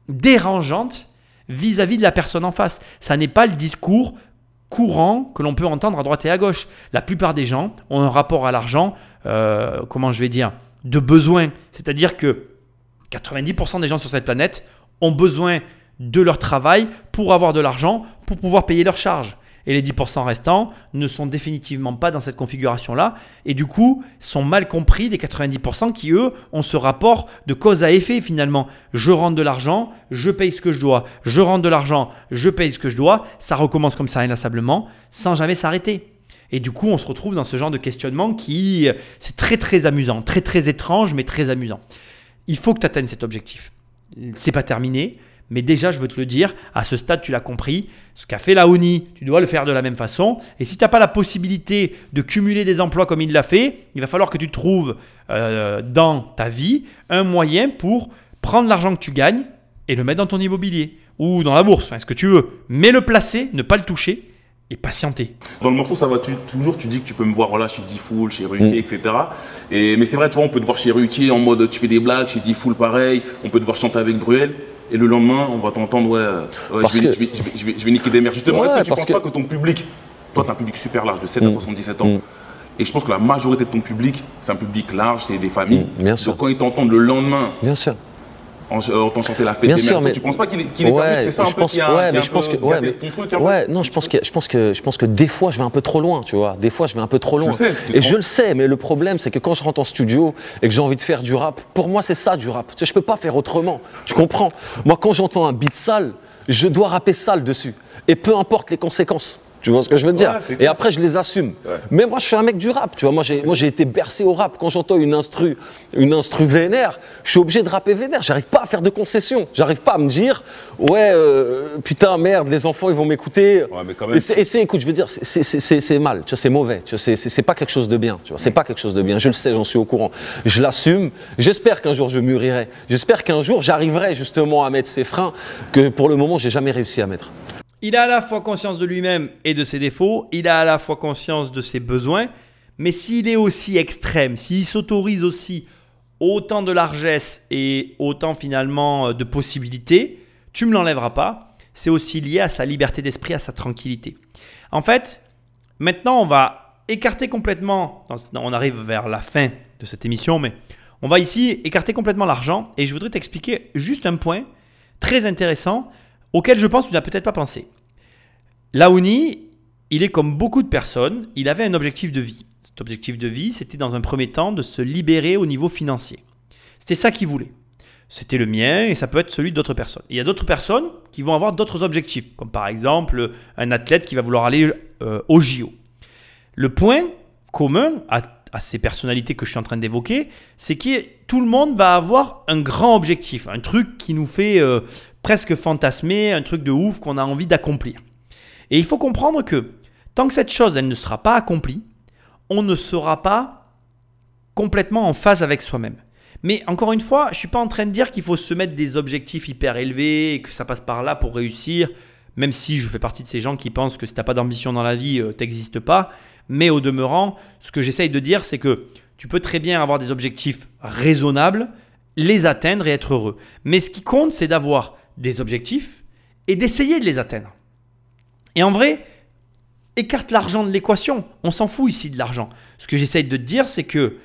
dérangeante vis-à-vis de la personne en face. Ça n'est pas le discours courant que l'on peut entendre à droite et à gauche. La plupart des gens ont un rapport à l'argent, euh, comment je vais dire, de besoin. C'est-à-dire que 90% des gens sur cette planète ont besoin de leur travail pour avoir de l'argent, pour pouvoir payer leurs charges. Et les 10% restants ne sont définitivement pas dans cette configuration-là et du coup sont mal compris des 90% qui, eux, ont ce rapport de cause à effet finalement. Je rentre de l'argent, je paye ce que je dois. Je rentre de l'argent, je paye ce que je dois. Ça recommence comme ça inlassablement sans jamais s'arrêter. Et du coup, on se retrouve dans ce genre de questionnement qui, c'est très très amusant, très très étrange, mais très amusant. Il faut que tu atteignes cet objectif. C'est pas terminé Mais déjà, je veux te le dire, à ce stade, tu l'as compris. Ce qu'a fait Laoni, tu dois le faire de la même façon. Et si tu n'as pas la possibilité de cumuler des emplois comme il l'a fait, il va falloir que tu trouves euh, dans ta vie un moyen pour prendre l'argent que tu gagnes et le mettre dans ton immobilier ou dans la bourse, enfin, ce que tu veux. Mais le placer, ne pas le toucher et patienter. Dans le morceau, ça va tu- toujours, tu dis que tu peux me voir voilà, chez D-Fool, chez Ruki, etc. Et, mais c'est vrai, tu vois, on peut te voir chez Ruki en mode tu fais des blagues, chez D-Fool pareil, on peut te voir chanter avec Bruel. Et le lendemain, on va t'entendre, ouais, euh, ouais, je, vais, que- je, vais, je, vais, je vais- je vais niquer des mères. Justement, Ouais, est-ce que tu parce penses que- pas que ton public, toi, tu as un public super large, de 7 à Mm. 77 ans, Mm. et je pense que la majorité de ton public, c'est un public large, c'est des familles. Mm, bien sûr. Donc quand ils t'entendent le lendemain Bien sûr. En, en chanter la fête Bien des sûr, mères, mais- tu penses pas qu'il est, qu'il est Ouais, C'est ça un je peu pense, qui a, ouais, mais je pense que, ouais, gâté mais- ton truc ouais, non, je pense que, je pense que, je pense que des fois, je vais un peu trop loin, tu vois. Des fois, je vais un peu trop loin. sais, et je le sais, mais le problème, c'est que quand je rentre en studio et que j'ai envie de faire du rap, pour moi, c'est ça du rap. Tu sais, je peux pas faire autrement. Tu comprends? Moi, quand j'entends un beat sale, je dois rapper sale dessus. Et peu importe les conséquences. Tu vois ce que je veux dire Ouais, Et après, je les assume. Ouais. Mais moi, je suis un mec du rap, tu vois. Moi, j'ai, moi, j'ai été bercé au rap. Quand j'entends une instru, une instru vénère, je suis obligé de rapper vénère. J'arrive pas à faire de concessions. J'arrive pas à me dire, ouais, euh, putain, merde, les enfants, ils vont m'écouter. Ouais, mais quand même. Et c'est, écoute, je veux dire, c'est, mal, tu vois, c'est mauvais, tu vois, c'est pas quelque chose de bien, tu vois, c'est pas quelque chose de bien. Je le sais, j'en suis au courant. Je l'assume. J'espère qu'un jour je mûrirai. J'espère qu'un jour j'arriverai justement à mettre ces freins que pour le moment j'ai jamais réussi à mettre. Il a à la fois conscience de lui-même et de ses défauts, il a à la fois conscience de ses besoins, mais s'il est aussi extrême, s'il s'autorise aussi autant de largesse et autant finalement euh, de possibilités, tu me l'enlèveras pas. C'est aussi lié à sa liberté d'esprit, à sa tranquillité. En fait, maintenant on va écarter complètement, on arrive vers la fin de cette émission, mais on va ici écarter complètement l'argent et je voudrais t'expliquer juste un point très intéressant auquel je pense tu n'as peut-être pas pensé. Laouni, il est comme beaucoup de personnes, il avait un objectif de vie. Cet objectif de vie, c'était dans un premier temps de se libérer au niveau financier. C'était ça qu'il voulait. C'était le mien et ça peut être celui d'autres personnes. Il y a d'autres personnes qui vont avoir d'autres objectifs, comme par exemple un athlète qui va vouloir aller euh, au JO. Le point commun à, à ces personnalités que je suis en train d'évoquer, c'est que tout le monde va avoir un grand objectif, un truc qui nous fait euh, presque fantasmer, un truc de ouf qu'on a envie d'accomplir. Et il faut comprendre que tant que cette chose, elle ne sera pas accomplie, on ne sera pas complètement en phase avec soi-même. Mais encore une fois, je ne suis pas en train de dire qu'il faut se mettre des objectifs hyper élevés et que ça passe par là pour réussir, même si je fais partie de ces gens qui pensent que si tu n'as pas d'ambition dans la vie, tu n'existes pas. Mais au demeurant, ce que j'essaye de dire, c'est que tu peux très bien avoir des objectifs raisonnables, les atteindre et être heureux. Mais ce qui compte, c'est d'avoir des objectifs et d'essayer de les atteindre. Et en vrai, écarte l'argent de l'équation. On s'en fout ici de l'argent. Ce que j'essaye de dire, c'est que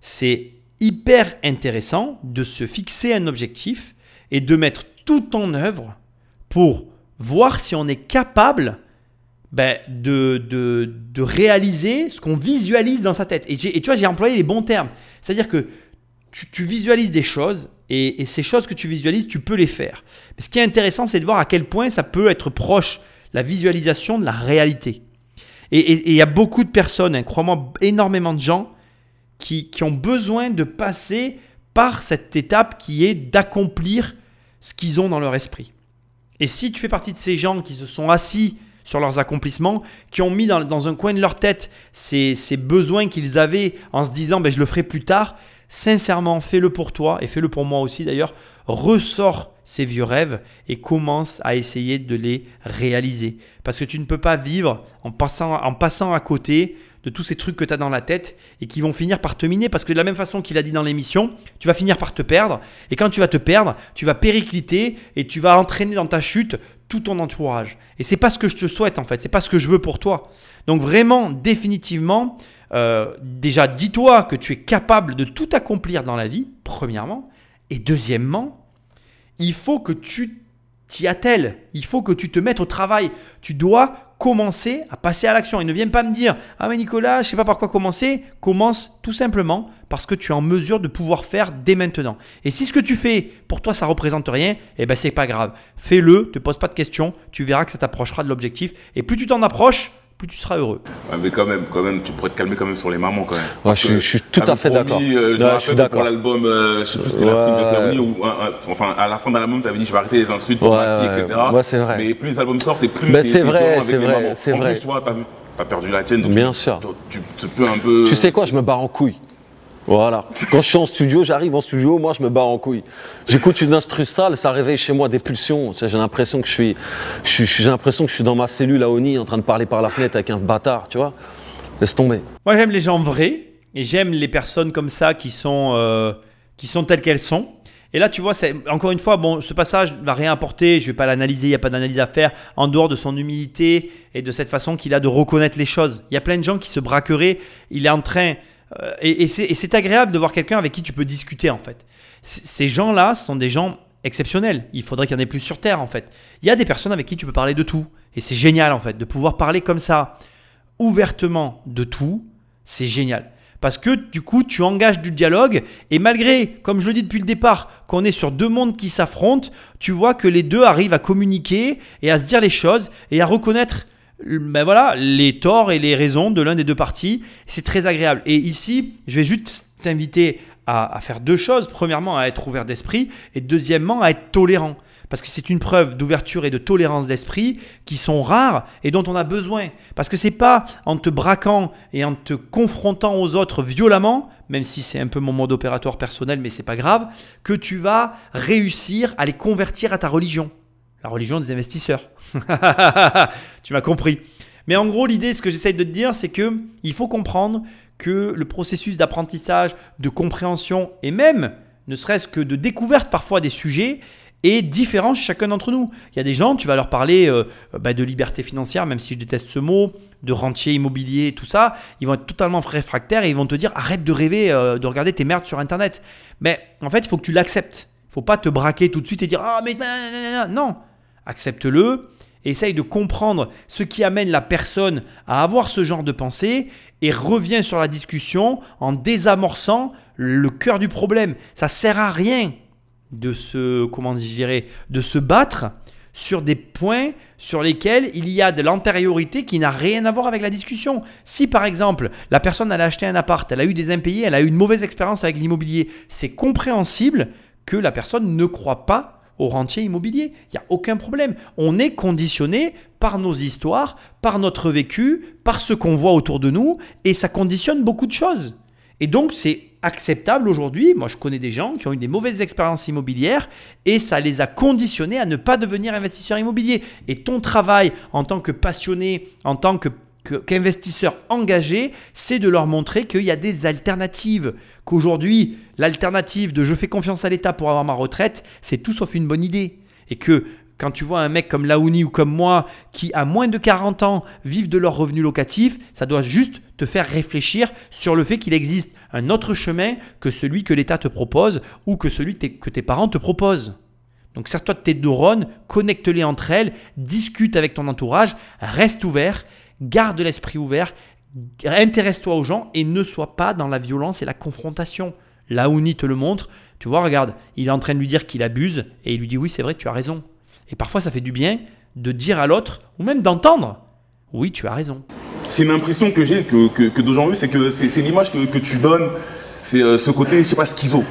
c'est hyper intéressant de se fixer un objectif et de mettre tout en œuvre pour voir si on est capable ben, de, de, de réaliser ce qu'on visualise dans sa tête. Et, et tu vois, j'ai employé les bons termes. C'est-à-dire que tu, visualises des choses et, ces choses que tu visualises, tu peux les faire. Mais ce qui est intéressant, c'est de voir à quel point ça peut être proche, la visualisation de la réalité. Et il y a beaucoup de personnes, hein, crois-moi, énormément de gens qui, ont besoin de passer par cette étape qui est d'accomplir ce qu'ils ont dans leur esprit. Et si tu fais partie de ces gens qui se sont assis sur leurs accomplissements, qui ont mis dans, dans un coin de leur tête ces, ces besoins qu'ils avaient en se disant ben, je le ferai plus tard, sincèrement fais-le pour toi et fais-le pour moi aussi d'ailleurs, ressors ces vieux rêves et commence à essayer de les réaliser. Parce que tu ne peux pas vivre en passant, en passant à côté de tous ces trucs que tu as dans la tête et qui vont finir par te miner parce que de la même façon qu'il a dit dans l'émission, tu vas finir par te perdre et quand tu vas te perdre, tu vas péricliter et tu vas entraîner dans ta chute tout ton entourage. Et c'est pas ce que je te souhaite en fait, c'est pas ce que je veux pour toi. Donc vraiment, définitivement, euh, déjà dis-toi que tu es capable de tout accomplir dans la vie, premièrement, et deuxièmement, il faut que tu t'y attelles, il faut que tu te mettes au travail. Tu dois commencer à passer à l'action. Et ne viens pas me dire Ah, mais Nicolas, je sais pas par quoi commencer. Commence tout simplement parce que tu es en mesure de pouvoir faire dès maintenant. Et si ce que tu fais, pour toi, ça représente rien, eh ben, c'est pas grave. Fais-le, te pose pas de questions. Tu verras que ça t'approchera de l'objectif. Et plus tu t'en approches, plus tu seras heureux. Ouais, mais quand même, quand même, tu pourrais te calmer quand même sur les mamans quand même. Ouais, je, que je suis tout à fait d'accord. euh, je Ouais, je suis que d'accord. Pour l'album, euh, je sais plus si c'était la ou enfin à la fin de l'album, tu avais dit je vais arrêter les insultes pour Ouais, ma fille, ouais. etc. Ouais, c'est vrai. Mais plus les albums sortent et plus Ben, c'est vrai, c'est les vrai, mamans. c'est en vrai. plus, tu vois, t'as, t'as perdu la tienne. Donc Bien tu, sûr. Tu, tu peux un peu. Tu sais quoi, je me barre en couille. Voilà. Quand je suis en studio, j'arrive en studio, moi je me barre en couille. J'écoute une instru sale, ça réveille chez moi des pulsions. J'ai l'impression que je suis, j'ai l'impression que je suis dans ma cellule à Oni en train de parler par la fenêtre avec un bâtard, tu vois. Laisse tomber. Moi, j'aime les gens vrais et j'aime les personnes comme ça qui sont, euh, qui sont telles qu'elles sont. Et là, tu vois, encore une fois, bon, ce passage va rien apporter. Je vais pas l'analyser. Il n'y a pas d'analyse à faire en dehors de son humilité et de cette façon qu'il a de reconnaître les choses. Il y a plein de gens qui se braqueraient. Il est en train et, et c'est agréable de voir quelqu'un avec qui tu peux discuter en fait. Ces gens-là sont des gens exceptionnels. Il faudrait qu'il y en ait plus sur Terre en fait. Il y a des personnes avec qui tu peux parler de tout. Et c'est génial en fait de pouvoir parler comme ça ouvertement de tout, c'est génial. Parce que du coup, tu engages du dialogue et malgré, comme je le dis depuis le départ, qu'on est sur deux mondes qui s'affrontent, tu vois que les deux arrivent à communiquer et à se dire les choses et à reconnaître ben voilà, les torts et les raisons de l'un des deux parties. C'est très agréable. Et ici, je vais juste t'inviter à, à faire deux choses. Premièrement, à être ouvert d'esprit et deuxièmement, à être tolérant. Parce que c'est une preuve d'ouverture et de tolérance d'esprit qui sont rares et dont on a besoin. Parce que c'est pas en te braquant et en te confrontant aux autres violemment, même si c'est un peu mon mode opératoire personnel, mais c'est pas grave, que tu vas réussir à les convertir à ta religion. La religion des investisseurs. tu m'as compris. Mais en gros, l'idée, ce que j'essaye de te dire, c'est que il faut comprendre que le processus d'apprentissage, de compréhension et même, ne serait-ce que de découverte parfois des sujets, est différent chez chacun d'entre nous. Il y a des gens, tu vas leur parler euh, bah, de liberté financière, même si je déteste ce mot, de rentier immobilier, tout ça, ils vont être totalement réfractaires et ils vont te dire arrête de rêver, euh, de regarder tes merdes sur Internet. Mais en fait, il faut que tu l'acceptes. Il faut pas te braquer tout de suite et dire ah mais non, accepte-le. Essaye de comprendre ce qui amène la personne à avoir ce genre de pensée et reviens sur la discussion en désamorçant le cœur du problème. Ça sert à rien de se comment de se battre sur des points sur lesquels il y a de l'antériorité qui n'a rien à voir avec la discussion. Si par exemple la personne a acheté un appart, elle a eu des impayés, elle a eu une mauvaise expérience avec l'immobilier, c'est compréhensible que la personne ne croit pas au rentier immobilier. Il n'y a aucun problème. On est conditionné par nos histoires, par notre vécu, par ce qu'on voit autour de nous, et ça conditionne beaucoup de choses. Et donc, c'est acceptable aujourd'hui. Moi, je connais des gens qui ont eu des mauvaises expériences immobilières et ça les a conditionnés à ne pas devenir investisseurs immobiliers. Et ton travail en tant que passionné, en tant que que- qu'investisseur engagé, c'est de leur montrer qu'il y a des alternatives. Qu'aujourd'hui, l'alternative de je fais confiance à l'État pour avoir ma retraite, c'est tout sauf une bonne idée. Et que quand tu vois un mec comme Laouni ou comme moi qui, à moins de 40 ans, vivent de leurs revenus locatifs, ça doit juste te faire réfléchir sur le fait qu'il existe un autre chemin que celui que l'État te propose ou que celui que tes- que tes parents te proposent. Donc sers-toi de tes neurones, connecte-les entre elles, discute avec ton entourage, reste ouvert, garde l'esprit ouvert, intéresse-toi aux gens et ne sois pas dans la violence et la confrontation. Laouni te le montre, tu vois, regarde, il est en train de lui dire qu'il abuse et il lui dit oui, c'est vrai, tu as raison. Et parfois ça fait du bien de dire à l'autre, ou même d'entendre, oui, tu as raison. C'est une impression que j'ai, que, que, eu, c'est que c'est c'est l'image que, que tu donnes, c'est euh, ce côté, je sais pas, schizo.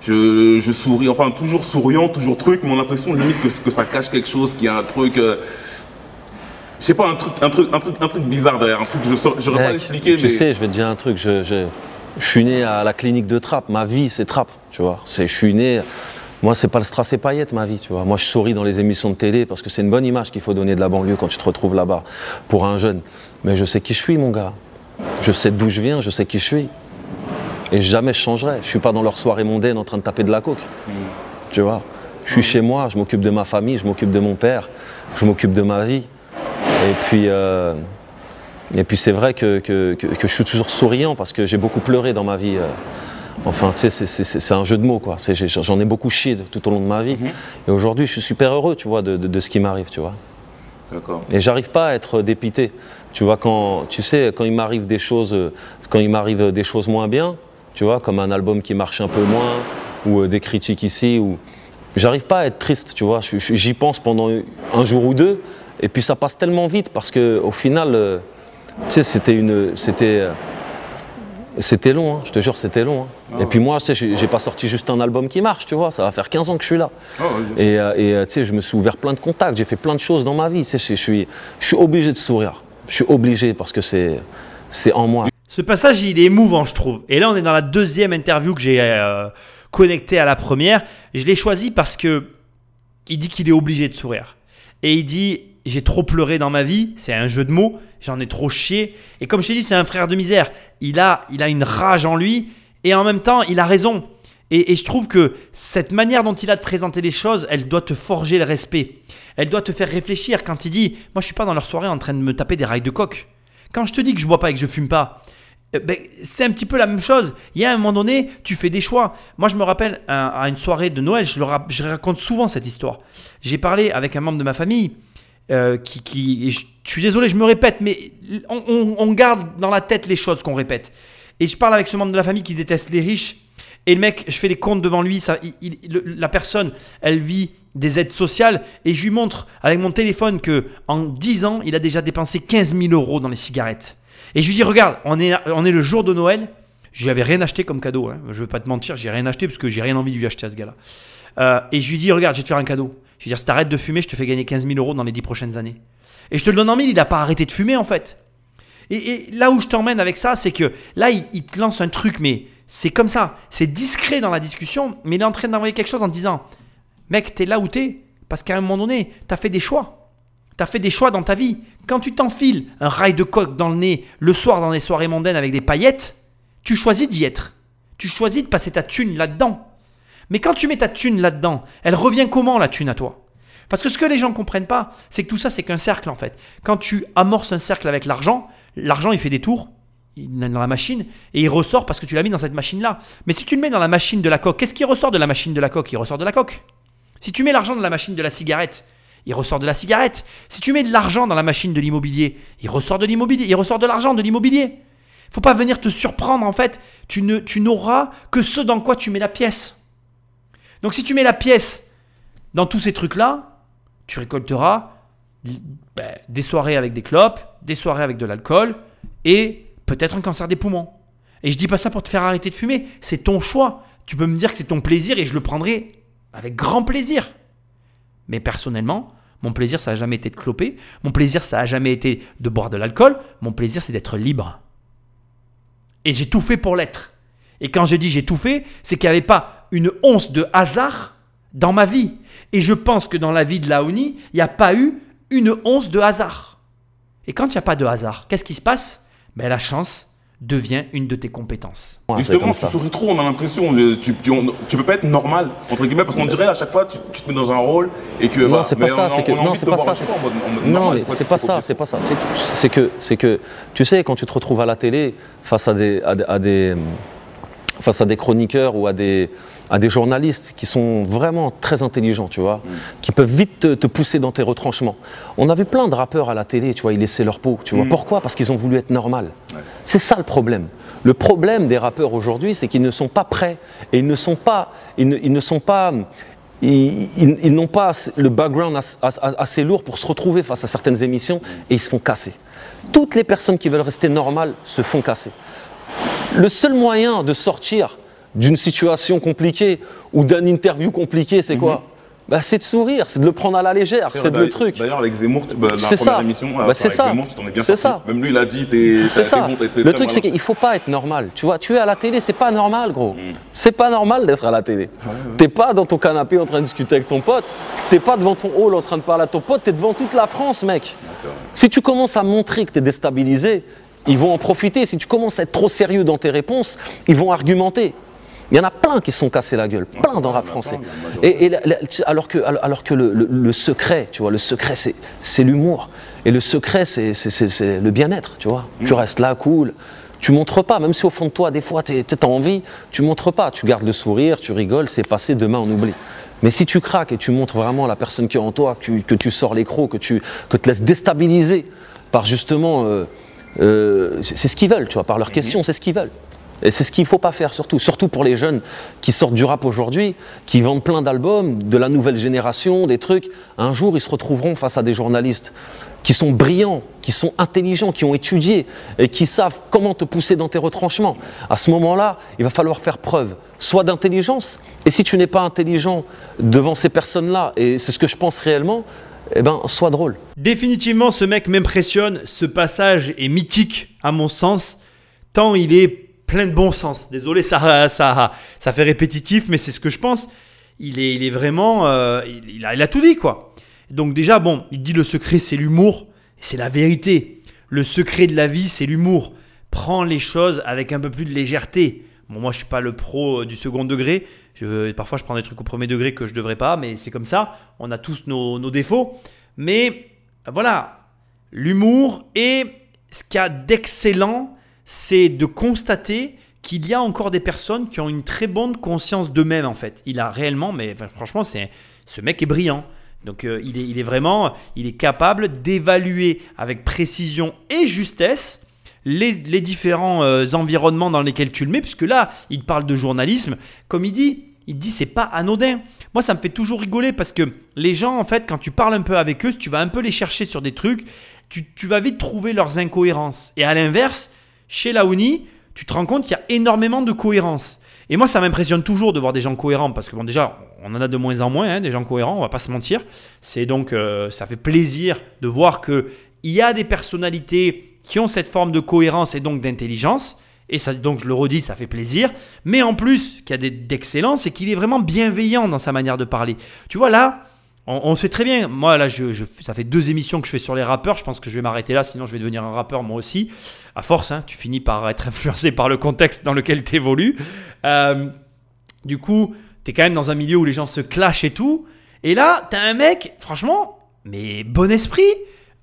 Je, je souris, enfin toujours souriant, toujours truc, mais on a l'impression limite que, que ça cache quelque chose, qu'il y a un truc. euh, je sais pas, un truc, un, truc, un, truc, un truc bizarre derrière, un truc que je saurais j'aurais pas l'expliquer, tu mais. sais, je vais te dire un truc. Je, je- je suis né à la clinique de Trappes. Ma vie, c'est Trappes, tu vois. C'est, je suis né. Moi, c'est pas le strass et paillettes, ma vie, tu vois. Moi, je souris dans les émissions de télé parce que c'est une bonne image qu'il faut donner de la banlieue quand tu te retrouves là-bas pour un jeune. Mais je sais qui je suis, mon gars. Je sais d'où je viens, je sais qui je suis. Et jamais je changerai. Je suis pas dans leur soirée mondaine en train de taper de la coke. Tu vois. Je suis chez moi, je m'occupe de ma famille, je m'occupe de mon père, je m'occupe de ma vie. Et puis, euh, et puis c'est vrai que, que- que- que je suis toujours souriant parce que j'ai beaucoup pleuré dans ma vie. euh. Enfin, tu sais, c'est- un jeu de mots, quoi. J'en ai beaucoup chié tout au long de ma vie. Et aujourd'hui, je suis super heureux, tu vois, de, de- de ce qui m'arrive, tu vois. D'accord. Et j'arrive pas à être dépité. Tu vois, quand, tu sais, quand il m'arrive des choses, quand il m'arrive des choses moins bien, tu vois, comme un album qui marche un peu moins, ou euh, des critiques ici, ou j'arrive pas à être triste, tu vois. J'y pense pendant un jour ou deux, et puis ça passe tellement vite parce que au final, euh, Tu sais, c'était une. C'était. euh, C'était long, hein, je te jure, c'était long. hein. Ah et puis moi, tu sais, j'ai pas sorti juste un album qui marche, tu vois, ça va faire 15 ans que je suis là. Ah. Et, euh, et, tu sais, je me suis ouvert plein de contacts, j'ai fait plein de choses dans ma vie. Tu sais, je, je suis, je suis obligé de sourire. Je suis obligé parce que c'est c'est en moi. Ce passage, il est émouvant, je trouve. Et là, on est dans la deuxième interview que j'ai euh, connectée à la première. Je l'ai choisi parce que il dit qu'il est obligé de sourire. Et il dit j'ai trop pleuré dans ma vie. C'est un jeu de mots. J'en ai trop chié. Et comme je t'ai dit, c'est un frère de misère. Il a, il a une rage en lui. Et en même temps, il a raison. Et, je trouve que cette manière dont il a de présenter les choses, elle doit te forger le respect. Elle doit te faire réfléchir quand il dit Moi, je suis pas dans leur soirée en train de me taper des rails de coq. Quand je te dis que je bois pas et que je fume pas, euh, ben, c'est un petit peu la même chose. Il y a un moment donné, tu fais des choix. Moi, je me rappelle à, une soirée de Noël, je raconte souvent cette histoire. J'ai parlé avec un membre de ma famille euh, qui, qui je, je suis désolé, je me répète, mais on, garde dans la tête les choses qu'on répète. Et je parle avec ce membre de la famille qui déteste les riches. Et le mec, je fais les comptes devant lui. Ça, la personne, elle vit des aides sociales. Et je lui montre avec mon téléphone que en 10 ans, il a déjà dépensé 15 000 euros dans les cigarettes. Et je lui dis, regarde, on est, le jour de Noël. Je lui avais rien acheté comme cadeau. Hein. Je veux pas te mentir, j'ai rien acheté parce que j'ai rien envie de lui acheter à ce gars-là. Euh, et je lui dis, regarde, je vais te faire un cadeau. Je vais dire, si t'arrêtes de fumer, je te fais gagner 15 000 euros dans les 10 prochaines années. Et je te le donne en mille, il n'a pas arrêté de fumer en fait. Et, et là où je t'emmène avec ça, c'est que là, il, il te lance un truc, mais c'est comme ça. C'est discret dans la discussion, mais il est en train d'envoyer quelque chose en te disant Mec, t'es là où t'es, parce qu'à un moment donné, t'as fait des choix. T'as fait des choix dans ta vie. Quand tu t'enfiles un rail de coque dans le nez le soir dans les soirées mondaines avec des paillettes, tu choisis d'y être. Tu choisis de passer ta thune là-dedans. Mais quand tu mets ta thune là-dedans, elle revient comment la thune à toi? Parce que ce que les gens ne comprennent pas, c'est que tout ça, c'est qu'un cercle en fait. Quand tu amorces un cercle avec l'argent, l'argent il fait des tours dans la machine et il ressort parce que tu l'as mis dans cette machine-là. Mais si tu le mets dans la machine de la coque, qu'est-ce qui ressort de la machine de la coque? Il ressort de la coque. Si tu mets l'argent dans la machine de la cigarette, il ressort de la cigarette. Si tu mets de l'argent dans la machine de l'immobilier, il ressort de l'immobilier. Il ressort de l'argent de l'immobilier. Faut pas venir te surprendre en fait. Tu tu n'auras que ce dans quoi tu mets la pièce. Donc si tu mets la pièce dans tous ces trucs-là, tu récolteras ben, des soirées avec des clopes, des soirées avec de l'alcool et peut-être un cancer des poumons. Et je dis pas ça pour te faire arrêter de fumer, c'est ton choix. Tu peux me dire que c'est ton plaisir et je le prendrai avec grand plaisir. Mais personnellement, mon plaisir ça a jamais été de cloper, mon plaisir ça a jamais été de boire de l'alcool, mon plaisir c'est d'être libre. Et j'ai tout fait pour l'être. Et quand je dis j'ai tout fait, c'est qu'il n'y avait pas une once de hasard dans ma vie. Et je pense que dans la vie de Laoni, il n'y a pas eu une once de hasard. Et quand il n'y a pas de hasard, qu'est-ce qui se passe? Ben, La chance devient une de tes compétences. Ouais, Justement, tu ça. souris trop, on a l'impression. Tu, tu, on- tu peux pas être normal, entre guillemets, parce qu'on dirait à chaque fois, tu, tu te mets dans un rôle et que. Non, voilà, c'est pas ça, c'est que- non, c'est pas ça, Non, mais c'est tu pas ça, c'est pas ça. Que, c'est que, tu sais, quand tu te retrouves à la télé face à des, à des, à des- face à des chroniqueurs ou à des, à des journalistes qui sont vraiment très intelligents, tu vois, qui peuvent vite te, te pousser dans tes retranchements. On a vu plein de rappeurs à la télé, tu vois, ils laissaient leur peau, tu vois. Pourquoi? Parce qu'ils ont voulu être normal. C'est ça le problème. Le problème des rappeurs aujourd'hui, c'est qu'ils ne sont pas prêts et ils ne sont pas, ils ne, ils ne sont pas, ils, ils- ils n'ont pas le background as- as- as- assez lourd pour se retrouver face à certaines émissions et ils se font casser. Toutes les personnes qui veulent rester normales se font casser. Le seul moyen de sortir d'une situation compliquée ou d'une interview compliquée, c'est quoi Bah, C'est de sourire, c'est de le prendre à la légère, c'est le D'ailleurs- truc. D'ailleurs, avec Zemmour, tu- bah, dans la première ça. émission, Bah, c'est ça. Zemmour, tu t'en es bien sorti. ça. Même lui, il a dit, t'es bon, le truc, c'est qu'il faut pas être normal. Tu vois, tu es à la télé, c'est pas normal, gros. Mm. C'est pas normal d'être à la télé. T'es pas dans ton canapé en train de discuter avec ton pote. T'es pas devant ton hall en train de parler à ton pote. T'es devant toute la France, mec. vrai. Si tu commences à montrer que t'es déstabilisé, ils vont en profiter. Si tu commences à être trop sérieux dans tes réponses, ils vont argumenter. Il y en a plein qui se sont cassés la gueule, plein dans le rap français. Et, et la- la- tu sais, alors que, alors que le, le- le secret, tu vois, le secret, c'est, l'humour. Et le secret, c'est, le bien-être, tu vois. Tu restes là, cool. Tu montres pas, même si au fond de toi, des fois, tu as envie, tu montres pas. Tu gardes le sourire, tu rigoles, c'est passé, demain on oublie. Mais si tu craques et tu montres vraiment la personne qui est en toi, que tu, que tu sors les crocs, que tu que te laisses déstabiliser par justement. euh, euh, c'est c'est ce qu'ils veulent, tu vois, par leurs questions, c'est ce qu'ils veulent. Et c'est ce qu'il ne faut pas faire, surtout, surtout pour les jeunes qui sortent du rap aujourd'hui, qui vendent plein d'albums, de la nouvelle génération, des trucs. Un jour, ils se retrouveront face à des journalistes qui sont brillants, qui sont intelligents, qui ont étudié et qui savent comment te pousser dans tes retranchements. À ce moment-là, il va falloir faire preuve, soit d'intelligence, et si tu n'es pas intelligent devant ces personnes-là, et c'est ce que je pense réellement, eh ben, sois drôle. Définitivement, ce mec m'impressionne. Ce passage est mythique, à mon sens, tant il est plein de bon sens. Désolé, ça, ça, ça fait répétitif, mais c'est ce que je pense. Il est, il est vraiment. euh, il, a, il a tout dit, quoi. Donc, déjà, bon, il dit le secret, c'est l'humour. C'est la vérité. Le secret de la vie, c'est l'humour. Prends les choses avec un peu plus de légèreté. Bon, moi, je suis pas le pro euh, du second degré. Je- parfois, je prends des trucs au premier degré que je devrais pas, mais c'est comme ça. On a tous nos, défauts. Mais voilà, l'humour et ce qu'il y a d'excellent, c'est de constater qu'il y a encore des personnes qui ont une très bonne conscience d'eux-mêmes en fait. Il a réellement, mais franchement, c'est ce mec est brillant. Donc euh, il, est, il est vraiment, il est capable d'évaluer avec précision et justesse les, différents euh, environnements dans lesquels tu le mets, puisque là, il parle de journalisme. Comme il dit, il dit c'est pas anodin. Moi, ça me fait toujours rigoler parce que les gens, en fait, quand tu parles un peu avec eux, si tu vas un peu les chercher sur des trucs, tu, tu vas vite trouver leurs incohérences. Et à l'inverse, chez Laouni, tu te rends compte qu'il y a énormément de cohérence. Et moi, ça m'impressionne toujours de voir des gens cohérents parce que bon, déjà, on en a de moins en moins, hein, des gens cohérents, on va pas se mentir. C'est donc, euh, ça fait plaisir de voir que il y a des personnalités qui ont cette forme de cohérence et donc d'intelligence. Et ça, donc, je le redis, ça fait plaisir. Mais en plus, qu'il y a d'excellence, c'est qu'il est vraiment bienveillant dans sa manière de parler. Tu vois, là, on, sait très bien. Moi, là, je, je- ça fait deux émissions que je fais sur les rappeurs. Je pense que je vais m'arrêter là, sinon je vais devenir un rappeur moi aussi. À force, hein, tu finis par être influencé par le contexte dans lequel tu évolues. Euh, du coup, tu es quand même dans un milieu où les gens se clashent et tout. Et là, tu as un mec, franchement, mais bon esprit.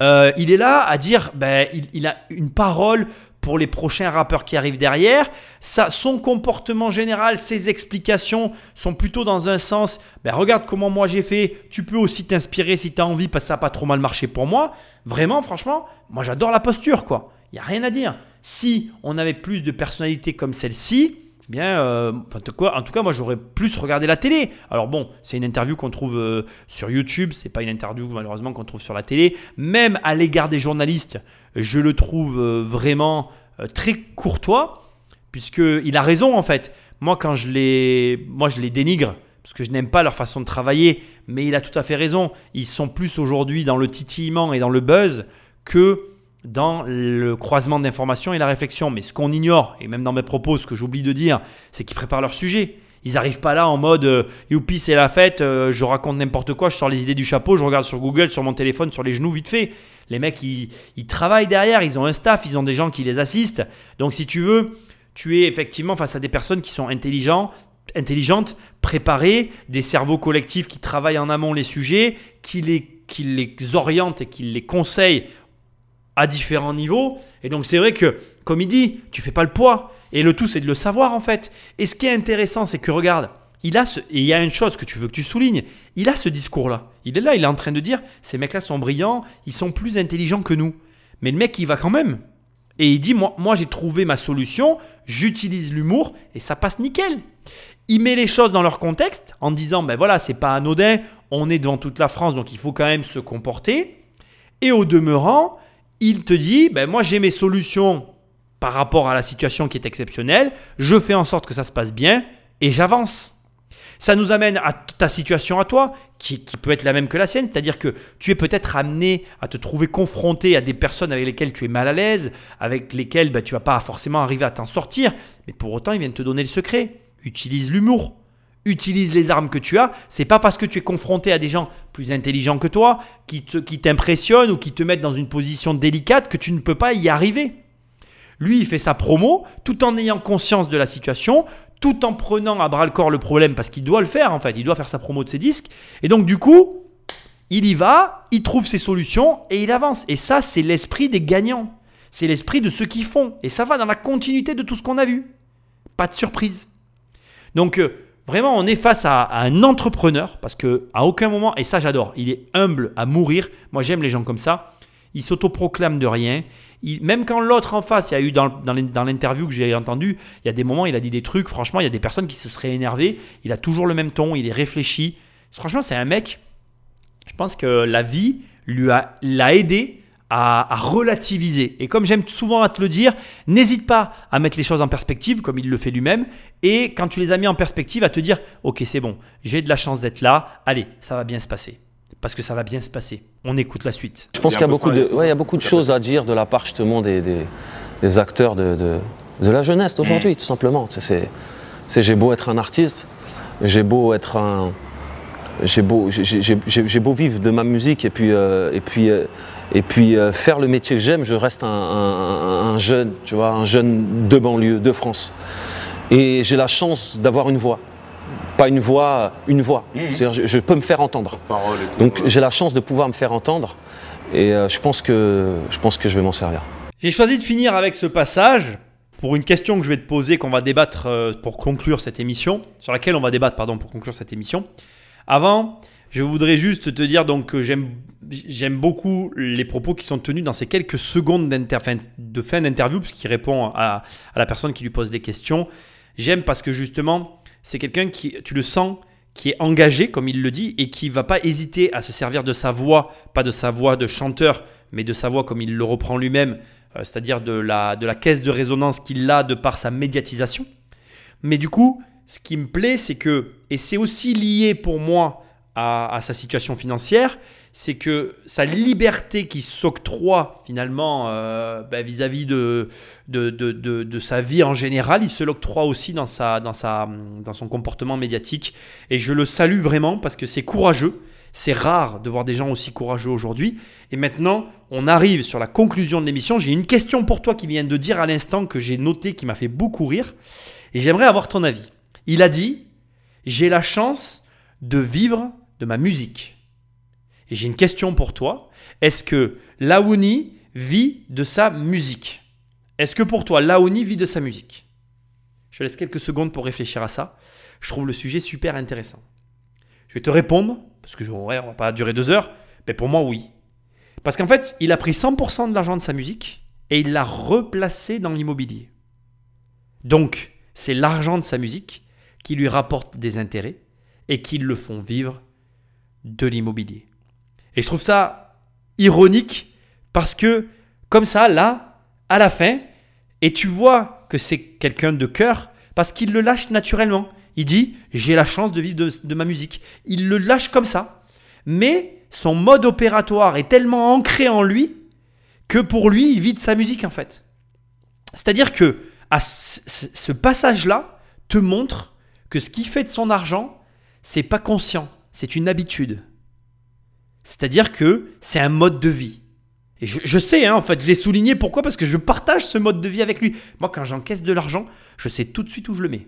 Euh, il est là à dire, ben, il, a une parole pour les prochains rappeurs qui arrivent derrière. Ça, son comportement général, ses explications sont plutôt dans un sens, ben, regarde comment moi j'ai fait, tu peux aussi t'inspirer si tu as envie parce que ça n'a pas trop mal marché pour moi. Vraiment, franchement, moi j'adore la posture, quoi. Il n'y a rien à dire. Si on avait plus de personnalités comme celle-ci, euh, en tout cas, moi j'aurais plus regardé la télé. Alors bon, c'est une interview qu'on trouve euh, sur YouTube, c'est pas une interview malheureusement qu'on trouve sur la télé. Même à l'égard des journalistes, je le trouve euh, vraiment très courtois, puisqu'il a raison en fait. Moi, quand je les, moi, je les dénigre, parce que je n'aime pas leur façon de travailler, mais il a tout à fait raison. Ils sont plus aujourd'hui dans le titillement et dans le buzz que dans le croisement d'informations et la réflexion. Mais ce qu'on ignore, et même dans mes propos, ce que j'oublie de dire, c'est qu'ils préparent leur sujet. Ils n'arrivent pas là en mode euh, youpi, c'est la fête, euh, je raconte n'importe quoi, je sors les idées du chapeau, je regarde sur Google, sur mon téléphone, sur les genoux, vite fait. Les mecs, ils, travaillent derrière, ils ont un staff, ils ont des gens qui les assistent. Donc, si tu veux, tu es effectivement face à des personnes qui sont intelligents, intelligentes, préparées, des cerveaux collectifs qui travaillent en amont les sujets, qui les orientent et qui les conseillent à différents niveaux. Et donc c'est vrai que, comme il dit, tu fais pas le poids. Et le tout, c'est de le savoir en fait. Et ce qui est intéressant, c'est que regarde, il a ce, et il y a une chose que tu veux que tu soulignes, il a ce discours-là. Il est là, il est en train de dire, ces mecs-là sont brillants, ils sont plus intelligents que nous. Mais le mec, il va quand même. Et il dit, moi, moi j'ai trouvé ma solution, j'utilise l'humour et ça passe nickel. Il met les choses dans leur contexte en disant, ben voilà, c'est pas anodin, on est devant toute la France, donc il faut quand même se comporter. Et au demeurant, il te dit, ben moi j'ai mes solutions par rapport à la situation qui est exceptionnelle, je fais en sorte que ça se passe bien et j'avance. Ça nous amène à ta situation à toi, qui, qui peut être la même que la sienne, c'est-à-dire que tu es peut-être amené à te trouver confronté à des personnes avec lesquelles tu es mal à l'aise, avec lesquelles ben, tu vas pas forcément arriver à t'en sortir, mais pour autant ils viennent te donner le secret. Utilise l'humour, utilise les armes que tu as. C'est pas parce que tu es confronté à des gens plus intelligents que toi, qui te- qui t'impressionnent ou qui te mettent dans une position délicate que tu ne peux pas y arriver. Lui, il fait sa promo tout en ayant conscience de la situation, tout en prenant à bras le corps le problème parce qu'il doit le faire en fait, il doit faire sa promo de ses disques. Et donc du coup, il y va, il trouve ses solutions et il avance. Et ça, c'est l'esprit des gagnants. C'est l'esprit de ceux qui font. Et ça va dans la continuité de tout ce qu'on a vu. Pas de surprise. Donc euh, vraiment, on est face à, un entrepreneur parce que à aucun moment, et ça j'adore, il est humble à mourir. Moi j'aime les gens comme ça. Il s'autoproclame de rien. Même quand l'autre en face, il y a eu dans, dans l'interview que j'ai entendu, il y a des moments, il a dit des trucs. Franchement, il y a des personnes qui se seraient énervées. Il a toujours le même ton, il est réfléchi. Franchement, c'est un mec. Je pense que la vie lui a l'a aidé à, à relativiser. Et comme j'aime souvent à te le dire, n'hésite pas à mettre les choses en perspective, comme il le fait lui-même. Et quand tu les as mis en perspective, à te dire, ok, c'est bon, j'ai de la chance d'être là. Allez, ça va bien se passer. Parce que ça va bien se passer. On écoute la suite. Je pense Il y qu'il a y ouais, il y a beaucoup de choses à dire de la part justement des, des, des acteurs de, de, de la jeunesse d'aujourd'hui, tout simplement. C'est- C'est, c'est- j'ai beau être un artiste, j'ai beau être un, j'ai beau, j'ai, j'ai- j'ai- j'ai beau vivre de ma musique et puis, euh, et puis, euh, et puis euh, faire le métier que j'aime, je reste un, un- un jeune, tu vois, un jeune de banlieue, de France. Et j'ai la chance d'avoir une voix. Pas une voix, une voix. C'est-à-dire, je, je peux me faire entendre. Parole et tout. Donc ouais. j'ai la chance de pouvoir me faire entendre et euh, je, pense que, je pense que je vais m'en servir. J'ai choisi de finir avec ce passage pour une question que je vais te poser, qu'on va débattre euh, pour conclure cette émission, sur laquelle on va débattre, pardon, pour conclure cette émission. Avant, je voudrais juste te dire donc que j'aime j'aime beaucoup les propos qui sont tenus dans ces quelques secondes de fin d'interview, puisqu'il répond à, à la personne qui lui pose des questions. J'aime parce que justement, c'est quelqu'un qui, tu le sens, qui est engagé, comme il le dit, et qui va pas hésiter à se servir de sa voix, pas de sa voix de chanteur, mais de sa voix comme il le reprend lui-même, euh, c'est-à-dire de la, de la caisse de résonance qu'il a de par sa médiatisation. Mais du coup, ce qui me plaît, c'est que, et c'est aussi lié pour moi à, sa situation financière, c'est que sa liberté qui s'octroie finalement euh, bah, vis-à-vis de, de, de, de- de sa vie en général, il se l'octroie aussi dans, sa, dans, sa, dans son comportement médiatique. Et je le salue vraiment parce que c'est courageux. C'est rare de voir des gens aussi courageux aujourd'hui. Et maintenant, on arrive sur la conclusion de l'émission. J'ai une question pour toi qui vient de dire à l'instant que j'ai noté qui m'a fait beaucoup rire. Et j'aimerais avoir ton avis. Il a dit J'ai la chance de vivre de ma musique. Et j'ai une question pour toi. Est-ce que Laouni vit de sa musique? Est-ce que pour toi, Laouni vit de sa musique? Je te laisse quelques secondes pour réfléchir à ça. Je trouve le sujet super intéressant. Je vais te répondre, parce que je, ouais, on va pas durer deux heures, mais pour moi, oui. Parce qu'en fait, il a pris 100% de l'argent de sa musique et il l'a replacé dans l'immobilier. Donc, c'est l'argent de sa musique qui lui rapporte des intérêts et qui le font vivre de l'immobilier. Et je trouve ça ironique parce que, comme ça, là, à la fin, et tu vois que c'est quelqu'un de cœur parce qu'il le lâche naturellement. Il dit J'ai la chance de vivre de, ma musique. Il le lâche comme ça. Mais son mode opératoire est tellement ancré en lui que pour lui, il vit de sa musique en fait. C'est-à-dire que ce passage-là te montre que ce qui fait de son argent, c'est pas conscient, c'est une habitude. C'est-à-dire que c'est un mode de vie. Et je, sais, hein, en fait, je l'ai souligné. Pourquoi? Parce que je partage ce mode de vie avec lui. Moi, quand j'encaisse de l'argent, je sais tout de suite où je le mets.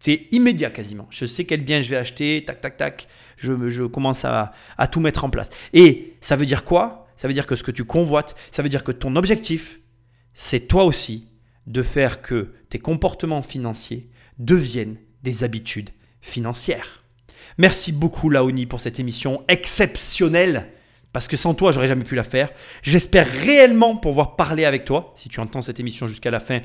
C'est immédiat quasiment. Je sais quel bien je vais acheter, tac, tac, tac. Je, me- je commence à tout mettre en place. Et ça veut dire quoi? Ça veut dire que ce que tu convoites, ça veut dire que ton objectif, c'est toi aussi de faire que tes comportements financiers deviennent des habitudes financières. Merci beaucoup Laoni pour cette émission exceptionnelle. Parce que sans toi, j'aurais jamais pu la faire. J'espère réellement pouvoir parler avec toi. Si tu entends cette émission jusqu'à la fin,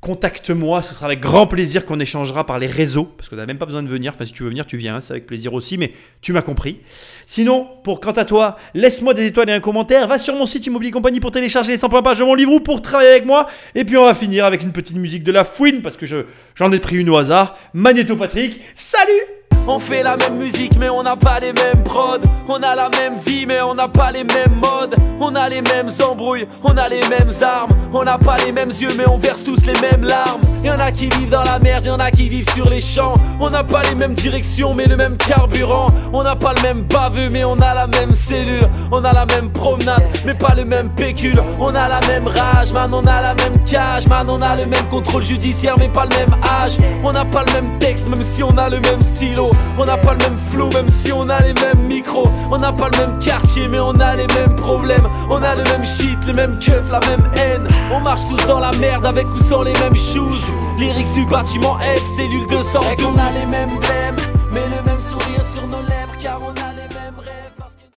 contacte-moi. Ce sera avec grand plaisir qu'on échangera par les réseaux. Parce que tu n'as même pas besoin de venir. Enfin, si tu veux venir, tu viens. hein, C'est avec plaisir aussi. Mais tu m'as compris. Sinon, pour quant à toi, laisse-moi des étoiles et un commentaire. Va sur mon site Immobilier Compagnie pour télécharger les 100 points pages de mon livre ou pour travailler avec moi. Et puis, on va finir avec une petite musique de la fouine. Parce que je, j'en ai pris une au hasard. Magnéto Patrick. Salut! On fait la même musique mais on n'a pas les mêmes prods. On a la même vie mais on n'a pas les mêmes modes. On a les mêmes embrouilles, on a les mêmes armes. On n'a pas les mêmes yeux mais on verse tous les mêmes larmes. Y'en a qui vivent dans la merde, y'en a qui vivent sur les champs. On n'a pas les mêmes directions mais le même carburant. On n'a pas le même baveux mais on a la même cellule. On a la même promenade mais pas le même pécule. On a la même rage, man on a la même cage. Man on a le même contrôle judiciaire mais pas le même On n'a pas le même texte même si on a le même stylo. On n'a pas le même flow même si on a les mêmes micros. On n'a pas le même quartier mais on a les mêmes problèmes. On a le même shit, le même keuf, la même haine. On marche tous dans la merde avec ou sans les mêmes shoes. Lyrics du bâtiment F, cellule 212 Et qu'on a les mêmes blèmes mais le même sourire sur nos lèvres car on a les